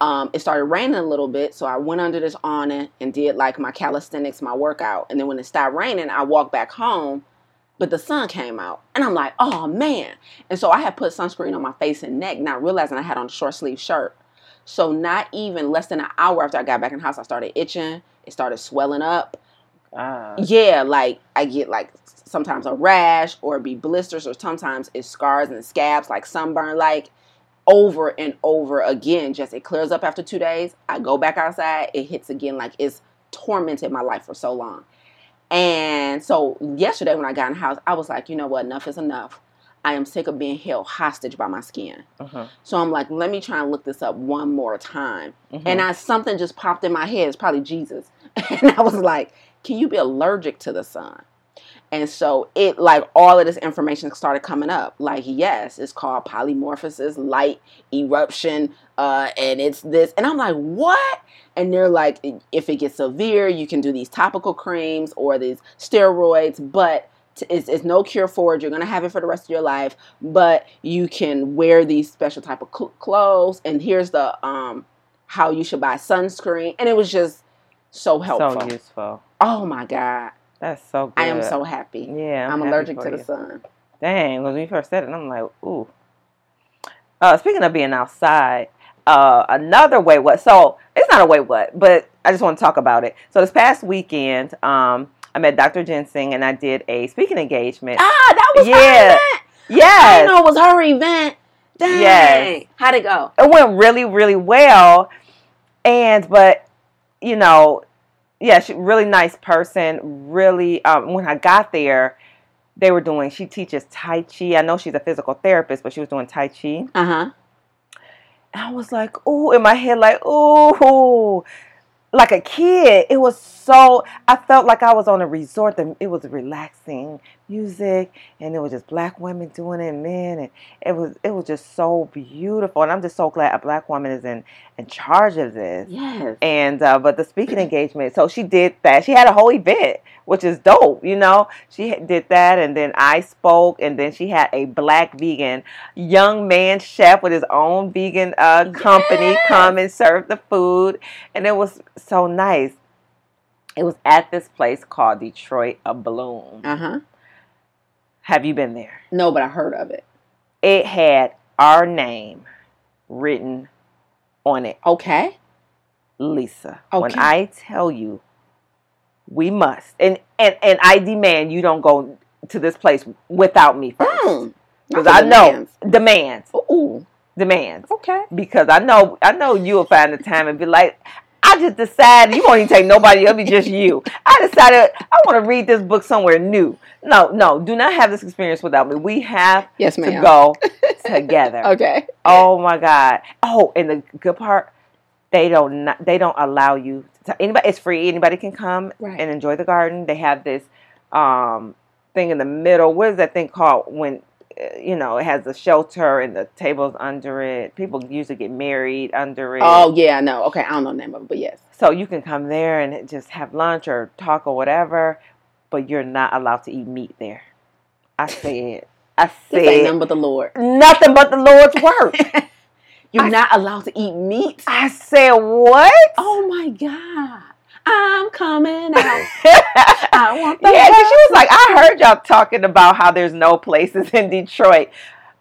um, it started raining a little bit. So I went under this awning and did like my calisthenics, my workout. And then when it stopped raining, I walked back home, but the sun came out, and I'm like, oh man! And so I had put sunscreen on my face and neck, not realizing I had on a short sleeve shirt. So not even less than an hour after I got back in the house, I started itching. It started swelling up. Ah. Yeah, like I get like sometimes a rash or be blisters or sometimes it's scars and scabs like sunburn like over and over again. Just it clears up after two days. I go back outside, it hits again like it's tormented my life for so long. And so yesterday when I got in the house, I was like, you know what, enough is enough. I am sick of being held hostage by my skin. Mhm. So I'm like, let me try and look this up one more time. Mhm. And I something just popped in my head. It's probably Jesus. [laughs] And I was like, can you be allergic to the sun? And so it like all of this information started coming up. Like, yes, it's called polymorphosis, light eruption, uh, and it's this. And I'm like, what? And they're like, if it gets severe, you can do these topical creams or these steroids, but it's, it's no cure for it. You're gonna have it for the rest of your life, but you can wear these special type of cl- clothes. And here's the um how you should buy sunscreen. And it was just so helpful. So useful. Oh my god, That's so good. I am so happy. Yeah. I'm, happy allergic to the sun. Dang, when you first said it, I'm like, ooh. Uh, speaking of being outside, uh, another way what? So it's not a way what, but I just want to talk about it. So this past weekend, um, I met Dr. Ginseng and I did a speaking engagement. Ah, that was her Yeah. event. I Yes, didn't know it was her event. Dang. Yes. How'd it go? it went really, really well. And but you know, yeah, she really nice person. Really, um, when I got there, they were doing. She teaches Tai Chi. I know she's a physical therapist, but she was doing Tai Chi. Uh huh. And I was like, ooh, in my head, like, ooh. like a kid. It was so I felt like I was on a resort. It was relaxing music, and it was just black women doing it, men, and it was it was just so beautiful. And I'm just so glad a black woman is in in charge of this. Yes. And uh, but the speaking [clears throat] engagement, so she did that. She had a whole event, which is dope. You know, she did that, and then I spoke, and then she had a black vegan young man chef with his own vegan uh, company Yes. come and serve the food, and it was so nice. It was at this place called Detroit Abloom. Uh huh. Have you been there? No, but I heard of it. It had our name written on it. Okay. Lisa, okay. when. I tell you we must, and, and, and I demand you don't go to this place without me first. Mm. Because I the know demands. demands, Ooh. demands. Okay. Because I know, I know you'll find the time and be like, I just decided you won't even take nobody. It'll be just you. I decided I want to read this book somewhere new. No, no, do not have this experience without me. We have Yes, to ma'am. go [laughs] together. Okay. Oh my God. Oh, and the good part, they don't not, they don't allow you to, anybody it's free. Anybody can come Right. and enjoy the garden. They have this um thing in the middle. What is that thing called when Eh, you know, it has a shelter and the tables under it. People usually get married under it. Oh yeah, I know. Okay, I don't know the name of it, but yes. So you can come there and just have lunch or talk or whatever, but you're not allowed to eat meat there. I said, I [laughs] said nothing but the Lord. nothing but the Lord's work. [laughs] You're I- not allowed to eat meat. I said, what? Oh my God. I'm coming out. [laughs] I want the yeah, she was like, I heard y'all talking about how there's no places in Detroit.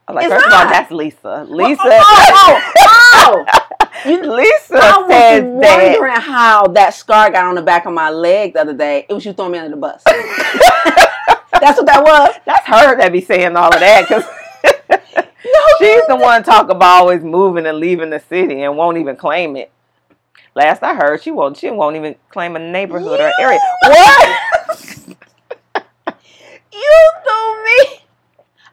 I'm like, It's first of all, that's Lisa. Lisa. Oh, oh, oh, oh. [laughs] You- Lisa I was says that. wondering how that scar got on the back of my leg the other day. It was you throwing me under the bus. [laughs] That's what that was. That's her that be saying all of that because she's the one talk about always moving and leaving the city and won't even claim it. Last I heard, she won't. She won't even claim a neighborhood or area. What? [laughs] You threw me.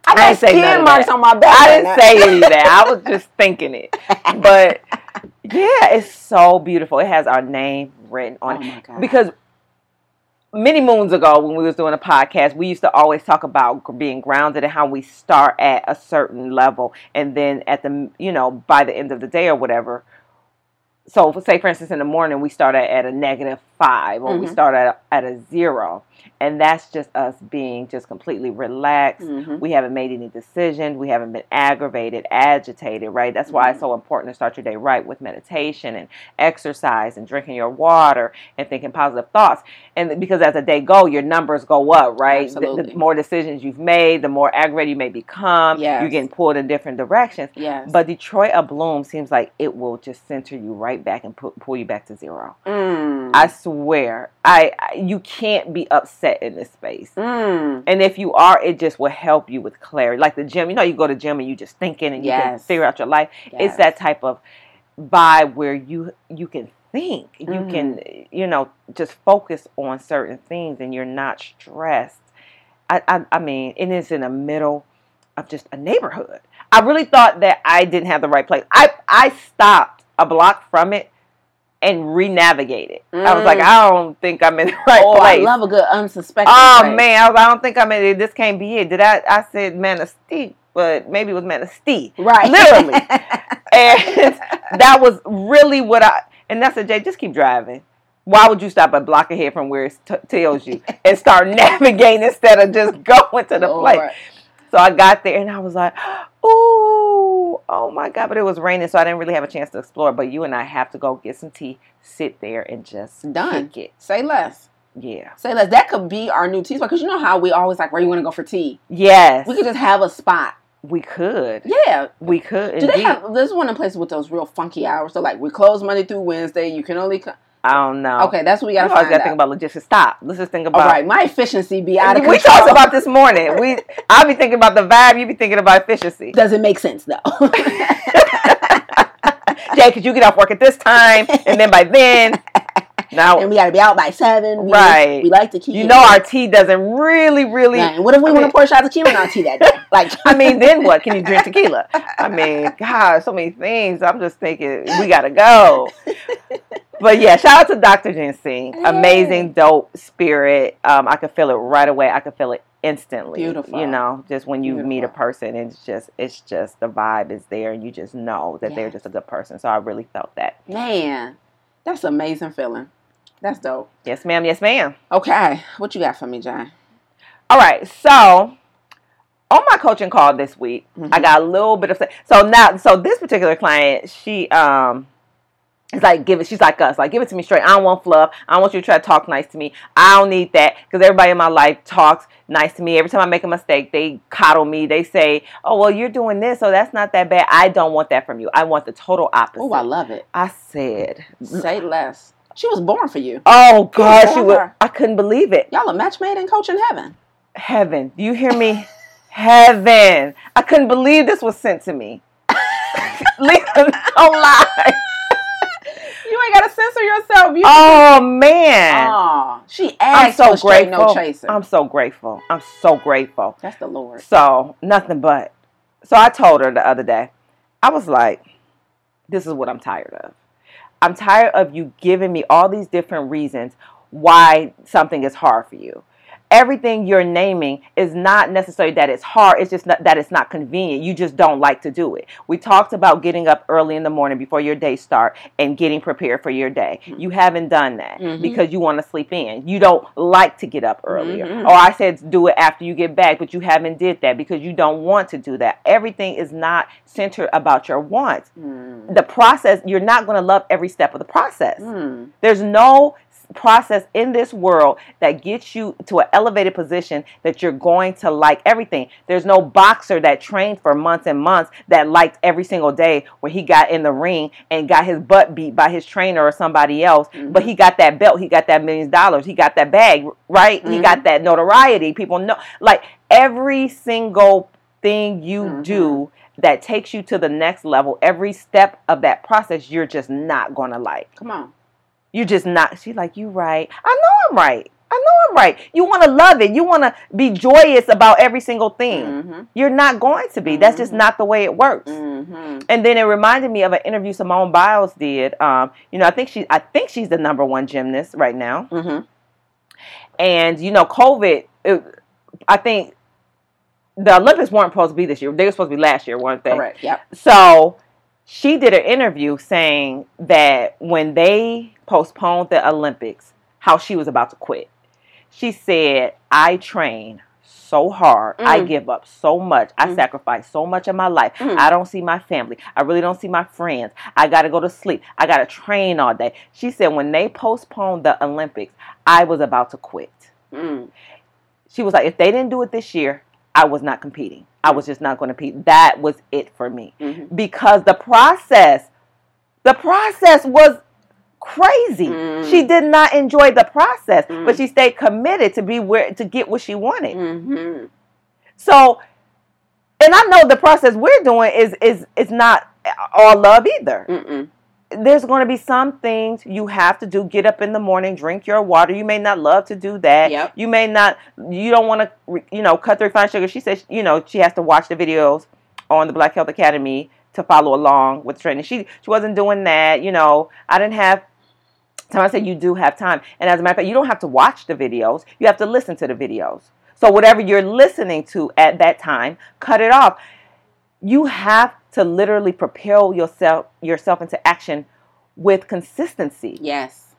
I got didn't say of marks that. on my back. I didn't say any of that. I was just thinking it. But yeah, it's so beautiful. It has our name written Oh on it. Oh God. Because many moons ago when we was doing a podcast, we used to always talk about being grounded and how we start at a certain level and then at the you know, by the end of the day or whatever. So say for instance in the morning we start at, at a negative five or we Mhm. start at, at a zero. And that's just us being just completely relaxed. Mhm. We haven't made any decisions. We haven't been aggravated, agitated, right? That's why Mm-hmm. it's so important to start your day right with meditation and exercise and drinking your water and thinking positive thoughts. And because as the day go, your numbers go up, right? The- The, more decisions you've made, the more aggravated you may become. Yes. You're getting pulled in different directions. Yes. But Detroit Abloom seems like it will just center you right back and pu- pull you back to zero. Mm. I swear, I, I you can't be upset in this space. Mm. And if you are, it just will help you with clarity. Like the gym, you know, you go to gym and you just thinking and you can figure out your life. Yes. It's that type of vibe where you you can think, you can you know just focus on certain things, and you're not stressed. I I, I mean, and it's in the middle of just a neighborhood. I really thought that I didn't have the right place. I I stopped a block from it and re-navigated. I was like, Mm. I don't think I'm in the right oh, place. I love a good unsuspecting. Oh place. man, I was. I don't think I'm in it. This can't be it. Did I? I said Manistee, but maybe it was Manistee. Right. Literally. [laughs] And that was really what I. And that's said, Jay, just keep driving. Why would you stop a block ahead from where it t- tells you and start [laughs] navigating instead of just [laughs] going to the place? So I got there and I was like, [gasps] ooh, oh my God. But it was raining, so I didn't really have a chance to explore. But you and I have to go get some tea, sit there, and just Done. kick it. Say less. Yeah. Say less. That could be our new tea spot because you know how we always like where you want to go for tea. Yes. We could just have a spot. We could. Yeah. We could. Do they indeed. have? There's one in places with those real funky hours. So like we close Monday through Wednesday. You can only. Co- I don't know. okay, that's what we gotta always find got to think about logistics. Stop. Let's just think about. All right, my efficiency be out of we control. talked about this morning. We, [laughs] I'll be thinking about the vibe. You be thinking about efficiency. Does it make sense though? [laughs] Jay, could you get off work at this time, and then by then, now and we gotta be out by seven. We, Right. We like to keep. you know our tea doesn't really, really. Right. And what if we want to pour shots of tequila in our tea that day? [laughs] Like, I mean, then what? Can you drink tequila? I mean, God, so many things. I'm just thinking we gotta go. But yeah, shout out to Dr. Ginseng. Amazing, dope spirit. Um, I could feel it right away. I could feel it instantly. Beautiful. You know, just when you meet a person, it's just it's just the vibe is there, and you just know that they're just a good person. So I really felt that. Man, that's an amazing feeling. That's dope. Yes, ma'am. Yes, ma'am. Okay, what you got for me, John? All right, so on my coaching call this week, Mhm. I got a little bit of so now so this particular client, she um is like give it she's like us, like give it to me straight. I don't want fluff. I don't want you to try to talk nice to me. I don't need that because everybody in my life talks nice to me. Every time I make a mistake, they coddle me. They say, "Oh, well, you're doing this, so that's not that bad." I don't want that from you. I want the total opposite. Oh, I love it. I said, mm, Say less. She was born for you. "Oh God, she born would." her. I couldn't believe it. Y'all a match made in coaching heaven. Heaven. Do you hear me? Heaven. I couldn't believe this was sent to me. Lisa, don't lie. You ain't gotta censor yourself. You Oh man. Aw, she asked I'm so grateful. no chaser. I'm so grateful. I'm so grateful. That's the Lord. So, nothing but. So I told her the other day, I was like, this is what I'm tired of. I'm tired of you giving me all these different reasons why something is hard for you. Everything you're naming is not necessarily that it's hard, it's just not, that it's not convenient. You just don't like to do it. We talked about getting up early in the morning before your day start and getting prepared for your day. You haven't done that Mhm. because you want to sleep in. You don't like to get up earlier. Mhm. Or I said do it after you get back, but you haven't did that because you don't want to do that. Everything is not centered about your wants. Mm. The process, you're not going to love every step of the process. Mm. There's no process in this world that gets you to an elevated position that you're going to like everything. There's no boxer that trained for months and months that liked every single day when he got in the ring and got his butt beat by his trainer or somebody else, but he got that belt, he got that millions of dollars, he got that bag, right? He got that notoriety. People know like every single thing you Mhm. do that takes you to the next level, every step of that process, you're just not going to like. Come on. You just not. She's like, you right. I know I'm right. I know I'm right. You want to love it. You want to be joyous about every single thing. Mm-hmm. You're not going to be. That's just Mhm. not the way it works. Mm-hmm. And then it reminded me of an interview Simone Biles did. Um, you know, I think she, I think she's the number one gymnast right now. Mm-hmm. And you know, COVID. It, I think the Olympics weren't supposed to be this year. They were supposed to be last year, weren't they? Correct. Yep. So she did an interview saying that when they postponed the Olympics, how she was about to quit. She said, I train so hard. I Mm. give up so much. I Mm. sacrifice so much of my life. Mm. I don't see my family. I really don't see my friends. I got to go to sleep. I got to train all day. She said, when they postponed the Olympics, I was about to quit. Mm. She was like, if they didn't do it this year, I was not competing. I was just not going to compete. That was it for me Mm-hmm. because the process, the process was crazy. Mm. She did not enjoy the process, Mm. but she stayed committed to be where to get what she wanted. Mm-hmm. So, and I know the process we're doing is is is not all love either. Mm-mm. There's going to be some things you have to do. Get up in the morning, drink your water. You may not love to do that. Yep. You may not. You don't want to. You know, cut the refined sugar. She says, you know, she has to watch the videos on the Black Health Academy to follow along with training. She she wasn't doing that. You know, I didn't have time. I said you do have time, and as a matter of fact, you don't have to watch the videos. You have to listen to the videos. So whatever you're listening to at that time, cut it off. You have to literally propel yourself yourself into action with consistency. Yes.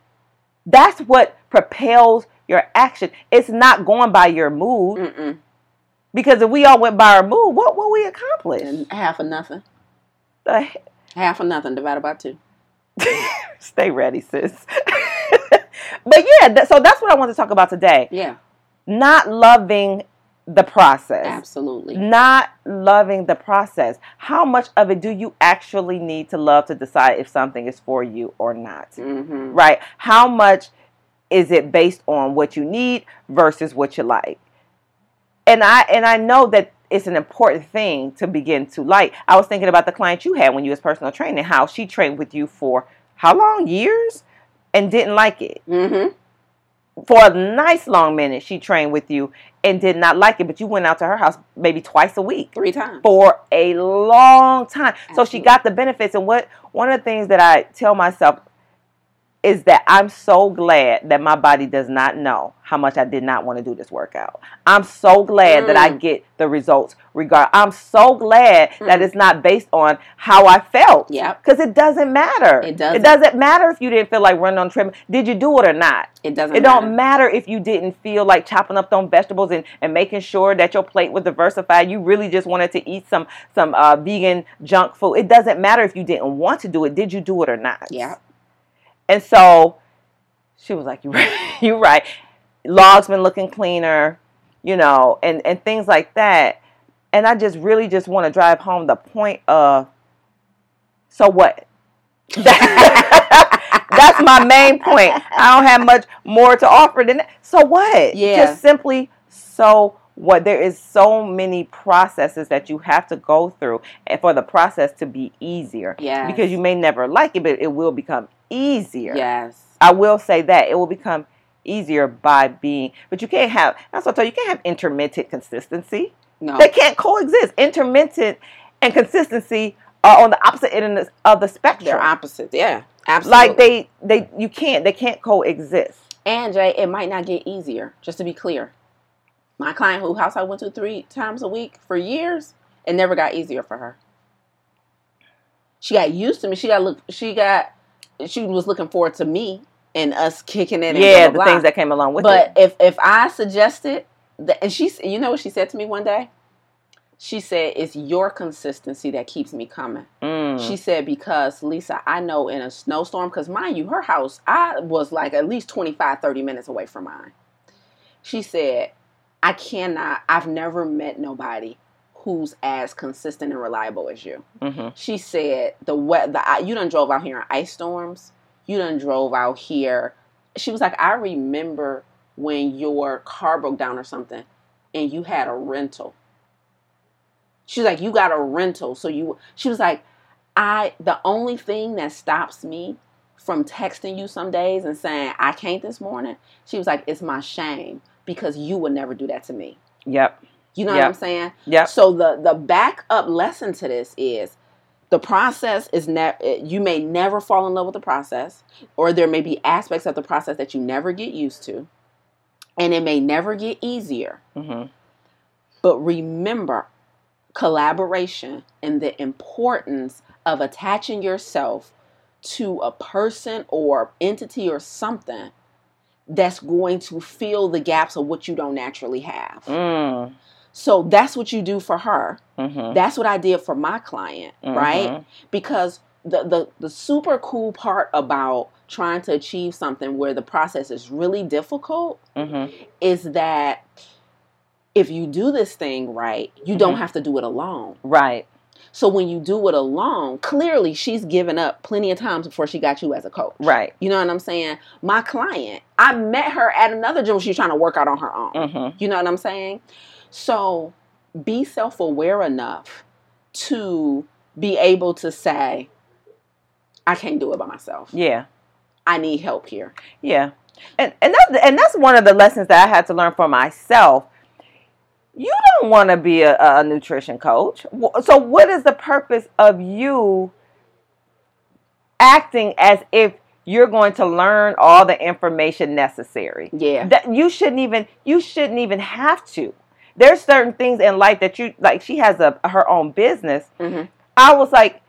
That's what propels your action. It's not going by your mood Mm-mm. because if we all went by our mood, what will we accomplish? Half of nothing. The Half of nothing divided by two. [laughs] Stay ready, sis. [laughs] but yeah, th- so that's what I want to talk about today. Yeah. Not loving the process. Absolutely. Not loving the process. How much of it do you actually need to love to decide if something is for you or not? Mm-hmm. Right? How much is it based on what you need versus what you like? And I and I know that it's an important thing to begin to like. I was thinking about the client you had when you was personal training, how she trained with you for how long? Years? And didn't like it. Mm-hmm. For a nice long minute, she trained with you and did not like it, but you went out to her house maybe twice a week Three times. for a long time. So she got the benefits. And what one of the things that I tell myself, is that I'm so glad that my body does not know how much I did not want to do this workout. I'm so glad mm. that I mm. get the results regard. I'm so glad mm. that it's not based on how I felt. Yeah. Because it doesn't matter. It doesn't. It doesn't matter if you didn't feel like running on treadmill. Did you do it or not? It doesn't. Matter. It matter. don't matter if you didn't feel like chopping up those vegetables and, and making sure that your plate was diversified. You really just wanted to eat some some uh, vegan junk food. It doesn't matter if you didn't want to do it. Did you do it or not? Yeah. And so she was like, "You right, [laughs] you right." Log's been looking cleaner, you know, and and things like that. And I just really just want to drive home the point of, so what? [laughs] That's my main point. I don't have much more to offer than that. So what? Yeah. Just simply so what there is so many processes that you have to go through eh, for the process to be easier. Yeah. Because you may never like it, but it will become easier. Yes. I will say that it will become easier by being but you can't have that's what I told you, you can't have intermittent consistency. No. They can't coexist. Intermittent and consistency are on the opposite end of the spectrum. They're opposites, yeah. Absolutely. Like they they you can't they can't coexist. And Jay, it might not get easier, just to be clear. My client who house I went to three times a week for years, it never got easier for her. She got used to me. She got look. She got. She was looking forward to me and us kicking it. yeah, blah, blah, the things that came along with but it. But if if I suggested that, and she, you know what she said to me one day. She said, It's your consistency that keeps me coming. Mm. She said, Because Lisa, I know in a snowstorm, because mind you, her house, I was like at least 25, 30 minutes away from mine. She said, I cannot, I've never met nobody who's as consistent and reliable as you. Mm-hmm. She said, the wet, the you done drove out here in ice storms. You done drove out here. She was like, I remember when your car broke down or something and you had a rental. She's like, you got a rental. So you, she was like, I, the only thing that stops me from texting you some days and saying, I can't this morning, she was like, it's my shame because you would never do that to me. Yep. You know yep. what I'm saying? Yeah. So the the backup lesson to this is the process is never you may never fall in love with the process or there may be aspects of the process that you never get used to and it may never get easier. Mm-hmm. But remember collaboration and the importance of attaching yourself to a person or entity or something that's going to fill the gaps of what you don't naturally have. Mm. So that's what you do for her. Mm-hmm. That's what I did for my client, mm-hmm. right? Because the, the the super cool part about trying to achieve something where the process is really difficult mm-hmm. is that if you do this thing right, you don't mm-hmm. have to do it alone. Right. So when you do it alone, clearly she's given up plenty of times before she got you as a coach. Right. You know what I'm saying? My client, I met her at another gym. She's trying to work out on her own. Mm-hmm. You know what I'm saying? So be self aware enough to be able to say, I can't do it by myself. Yeah. I need help here. Yeah. And and that's and that's one of the lessons that I had to learn for myself you don't want to be a, a, nutrition coach. So, what is the purpose of you acting as if you're going to learn all the information necessary? Yeah, that you shouldn't even you shouldn't even have to. There's certain things in life that you like. She has a her own business. Mm-hmm. I was like,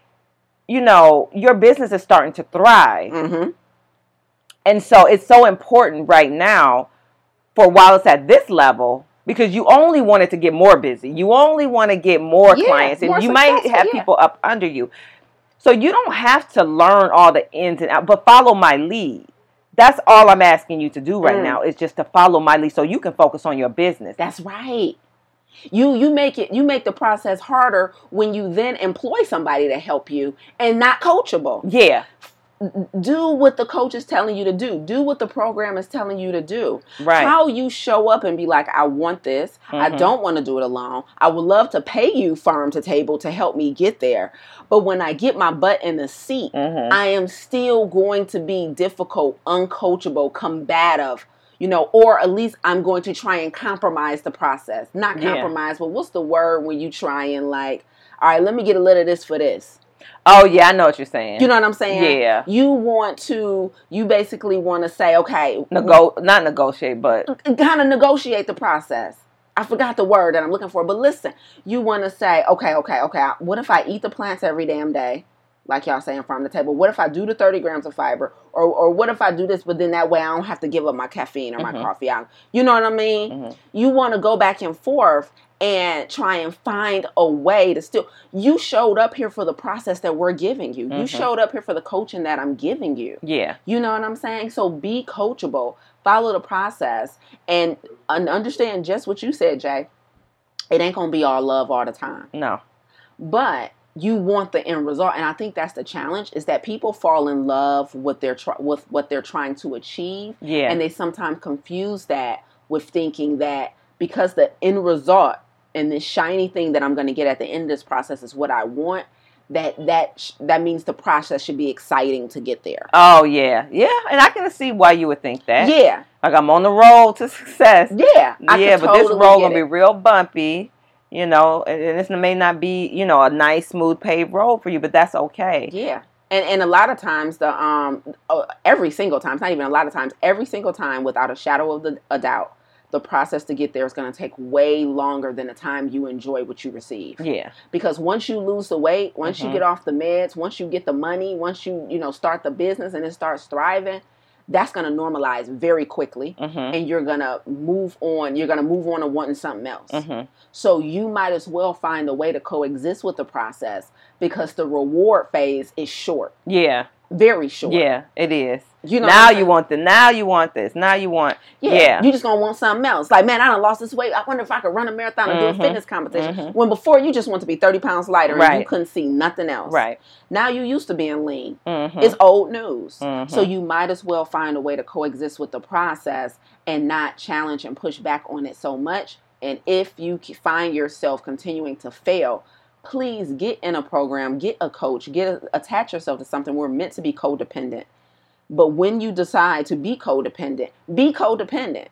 you know, your business is starting to thrive, mm-hmm. and so it's so important right now for while it's at this level because you only wanted to get more busy. You only want to get more yeah, clients, and more you might have yeah. people up under you. So you don't have to learn all the ins and outs, but follow my lead. That's all I'm asking you to do right mm. now is just to follow my lead so you can focus on your business. That's right. You you make it you make the process harder when you then employ somebody to help you and not coachable. Yeah do what the coach is telling you to do. Do what the program is telling you to do. Right. How you show up and be like, I want this. Mm-hmm. I don't want to do it alone. I would love to pay you farm to table to help me get there. But when I get my butt in the seat, mm-hmm. I am still going to be difficult, uncoachable, combative. You know, or at least I'm going to try and compromise the process. Not compromise, yeah. but what's the word when you try and like, all right, let me get a little of this for this Oh yeah, I know what you're saying. You know what I'm saying? Yeah. You want to, you basically want to say, okay, Nego- not negotiate, but kind of negotiate the process. I forgot the word that I'm looking for, but listen, you want to say, okay, okay, okay, what if I eat the plants every damn day? Like y'all saying from the table. What if I do the 30 grams of fiber? Or, or what if I do this, but then that way I don't have to give up my caffeine or my Mhm. coffee out? You know what I mean? Mhm. You want to go back and forth and try and find a way to still. You showed up here for the process that we're giving you. You Mhm. showed up here for the coaching that I'm giving you. yeah, You know what I'm saying? So be coachable, follow the process, and un- understand just what you said, Jay. It ain't gonna be all love all the time, no, but you want the end result, and I think that's the challenge: is that people fall in love with their tr- with what they're trying to achieve, yeah, and they sometimes confuse that with thinking that because the end result and this shiny thing that I'm going to get at the end of this process is what I want. That that sh- that means the process should be exciting to get there. oh yeah, yeah, and I can see why you would think that. Yeah, like I'm on the road to success. Yeah, I yeah, but this road gonna be real bumpy, you know, and and this may not be, you know, a nice smooth paved road for you, but that's okay. Yeah, and and a lot of times the um uh, every single time, it's not even a lot of times, every single time, without a shadow of the, a doubt, the process to get there is going to take way longer than the time you enjoy what you receive. Yeah, Because once you lose the weight, once you Mhm. get off the meds, once you get the money, once you you know start the business and it starts thriving, that's going to normalize very quickly. mm-hmm, And you're gonna move on. You're gonna move on to wanting something else. mm-hmm. So you might as well find a way to coexist with the process because the reward phase is short, yeah, very short. yeah, it is. You know. now you want the, now you want this, now you want, saying? yeah. You just gonna want something else. Like, man, I don't lost this weight. I wonder if I could run a marathon and do Mhm. a fitness competition. Mhm. When before you just want to be thirty pounds lighter and you couldn't see nothing else. right. Now you used to being lean. Mm-hmm. It's old news. So you might as well find a way to coexist with the process and not challenge and push back on it so much. And if you find yourself continuing to fail, please get in a program, get a coach, get a, attach yourself to something. We're meant to be codependent. But when you decide to be codependent, be codependent.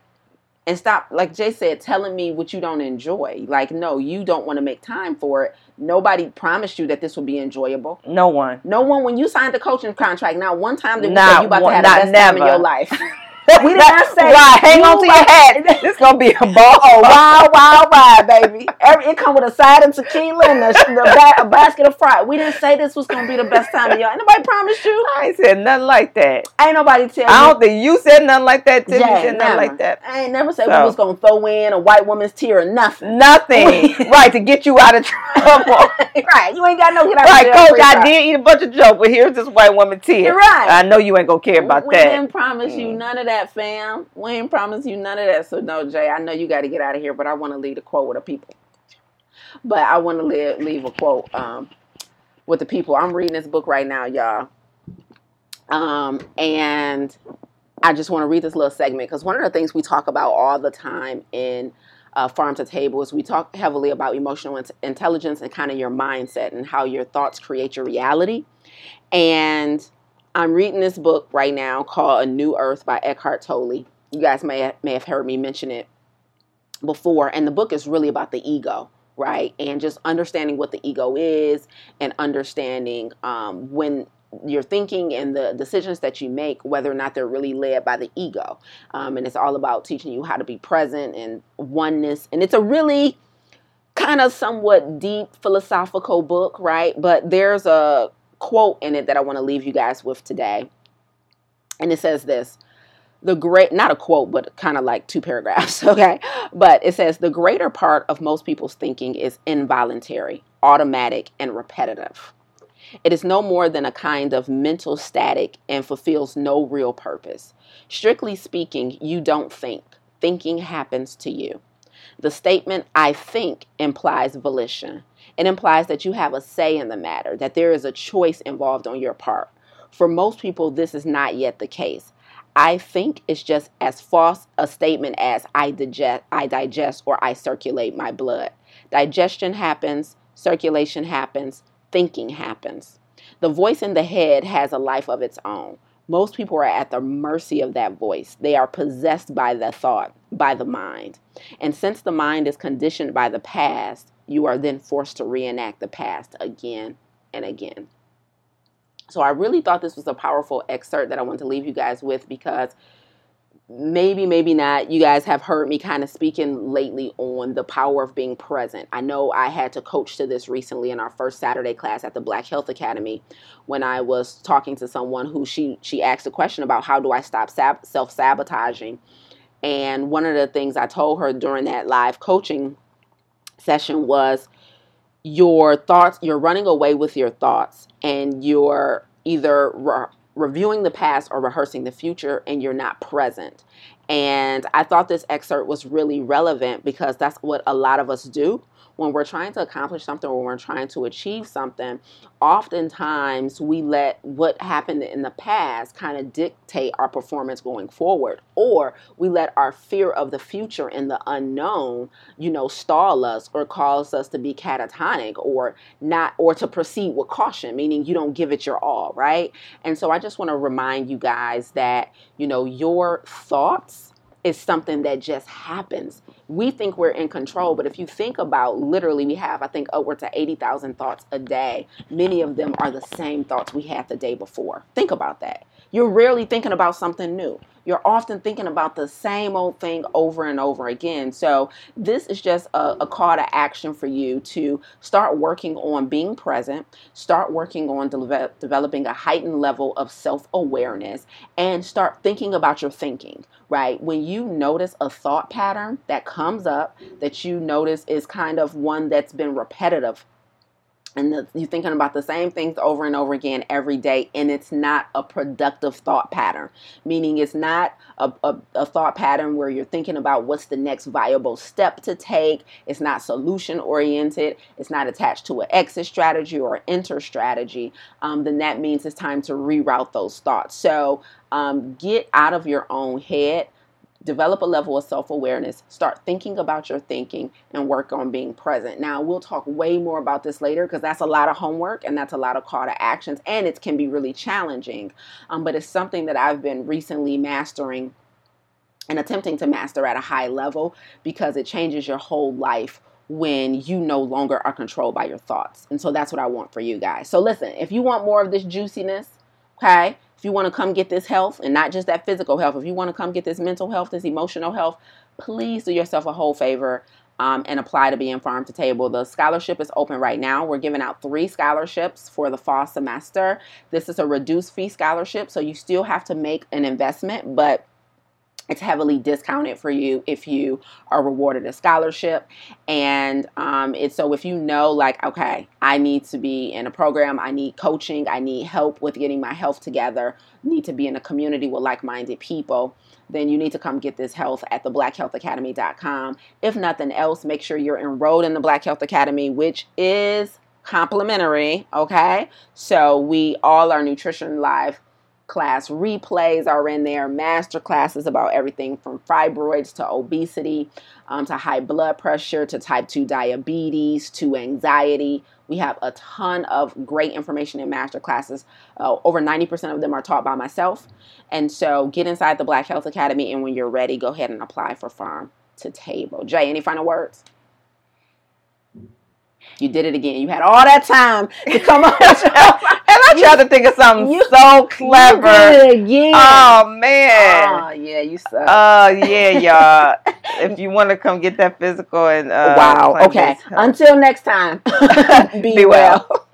And stop, like Jay said, telling me what you don't enjoy. Like, no, you don't want to make time for it. Nobody promised you that this would be enjoyable. no one. No one, when you signed the coaching contract, not one time did Not say you about one- to have the best time in your life. [laughs] We did not say right. Hang on to your hat. [laughs] It's gonna be a ball. Oh, wild, wild ride, baby. Every, it come with a side of tequila and a, the ba- a basket of fries. We didn't say this was going to be the best time of your Ain't nobody promised you. I ain't said nothing like that. Ain't nobody tell. I don't think you said nothing like that. Tiffany Yeah, said nothing like that. I ain't never said So- we was going to throw in a white woman's tear or nothing. Nothing. [laughs] right to get you out of trouble. [laughs] right. You ain't got no get out right, of coach. I card. did eat a bunch of joke, but here's this white woman tear. You're right. I know you ain't gonna care about we that. We didn't promise you Mm. none of that, fam. We ain't promise you none of that. So no, Jay, I know you got to get out of here, but I want to leave a quote with the people. But I want to leave, leave a quote um, with the people. I'm reading this book right now, y'all, um, and I just want to read this little segment because one of the things we talk about all the time in uh, Farm to Table is we talk heavily about emotional int- intelligence and kind of your mindset and how your thoughts create your reality. And I'm reading this book right now called A New Earth by Eckhart Tolle. You guys may may have heard me mention it before, and the book is really about the ego, right? And just understanding what the ego is, and understanding um, when you're thinking and the decisions that you make, whether or not they're really led by the ego. Um, and it's all about teaching you how to be present and oneness. And it's a really kind of somewhat deep philosophical book, right? But there's a quote in it that I want to leave you guys with today. And it says this the great, not a quote, but kind of like two paragraphs, [laughs] okay? But it says the greater part of most people's thinking is involuntary, automatic, and repetitive. It is no more than a kind of mental static and fulfills no real purpose. Strictly speaking, you don't think, thinking happens to you. The statement, I think, implies volition. It implies that you have a say in the matter, that there is a choice involved on your part. For most people, this is not yet the case. I think is just as false a statement as I digest, I digest or I circulate my blood. Digestion happens, circulation happens, thinking happens. The voice in the head has a life of its own. Most people are at the mercy of that voice. They are possessed by the thought, by the mind. And since the mind is conditioned by the past, you are then forced to reenact the past again and again So I really thought this was a powerful excerpt that I want to leave you guys with because maybe, maybe not, you guys have heard me kind of speaking lately on the power of being present. I know I had to coach to this recently in our first Saturday class at the Black Health Academy when I was talking to someone who she she asked a question about how do I stop sab- self-sabotaging. And one of the things I told her during that live coaching session was your thoughts, you're running away with your thoughts and you're either re- reviewing the past or rehearsing the future and you're not present. And I thought this excerpt was really relevant because that's what a lot of us do when we're trying to accomplish something or we're trying to achieve something, oftentimes we let what happened in the past kind of dictate our performance going forward, or we let our fear of the future and the unknown, you know, stall us or cause us to be catatonic or not, or to proceed with caution, meaning you don't give it your all, right? And so I just want to remind you guys that, you know, your thoughts is something that just happens. We think we're in control, but if you think about literally, we have, I think, upwards to 80,000 thoughts a day. Many of them are the same thoughts we had the day before. Think about that. You're rarely thinking about something new you're often thinking about the same old thing over and over again. So, this is just a, a, call to action for you to start working on being present, start working on de- developing a heightened level of self awareness, and start thinking about your thinking, right? When you notice a thought pattern that comes up that you notice is kind of one that's been repetitive and the, you're thinking about the same things over and over again every day and it's not a productive thought pattern. Meaning it's not a, a, a, thought pattern where you're thinking about what's the next viable step to take. It's not solution oriented. It's not attached to an exit strategy or enter strategy. Um, then that means it's time to reroute those thoughts. So um, get out of your own head develop a level of self awareness, start thinking about your thinking, and work on being present. Now, we'll talk way more about this later because that's a lot of homework and that's a lot of call to actions, and it can be really challenging. Um, but it's something that I've been recently mastering and attempting to master at a high level because it changes your whole life when you no longer are controlled by your thoughts. And so that's what I want for you guys. So, listen, if you want more of this juiciness, okay, if you want to come get this health and not just that physical health, if you want to come get this mental health, this emotional health, please do yourself a whole favor um, and apply to be in Farm to Table. The scholarship is open right now. We're giving out three scholarships for the fall semester. This is a reduced fee scholarship, so you still have to make an investment, but it's heavily discounted for you if you are rewarded a scholarship. And um, it's so if you know like okay i need to be in a program i need coaching i need help with getting my health together need to be in a community with like-minded people then you need to come get this health at the blackhealthacademy.com if nothing else make sure you're enrolled in the black health academy which is complimentary okay? So we all are nutrition live class replays are in there, master classes about everything from fibroids to obesity, um, to high blood pressure, to type 2 diabetes, to anxiety. We have a ton of great information in master classes. Uh, over 90% of them are taught by myself. And so get inside the Black Health Academy, and when you're ready, go ahead and apply for Farm to Table. Jay, any final words? You did it again. You had all that time to come on. and [laughs] I tried to think of something you, so clever. You again. Oh man. Oh yeah, you suck. Oh uh, yeah, y'all. if you want to come get that physical and uh, wow. Okay. Until next time. [laughs] [laughs] Be, Be well. well.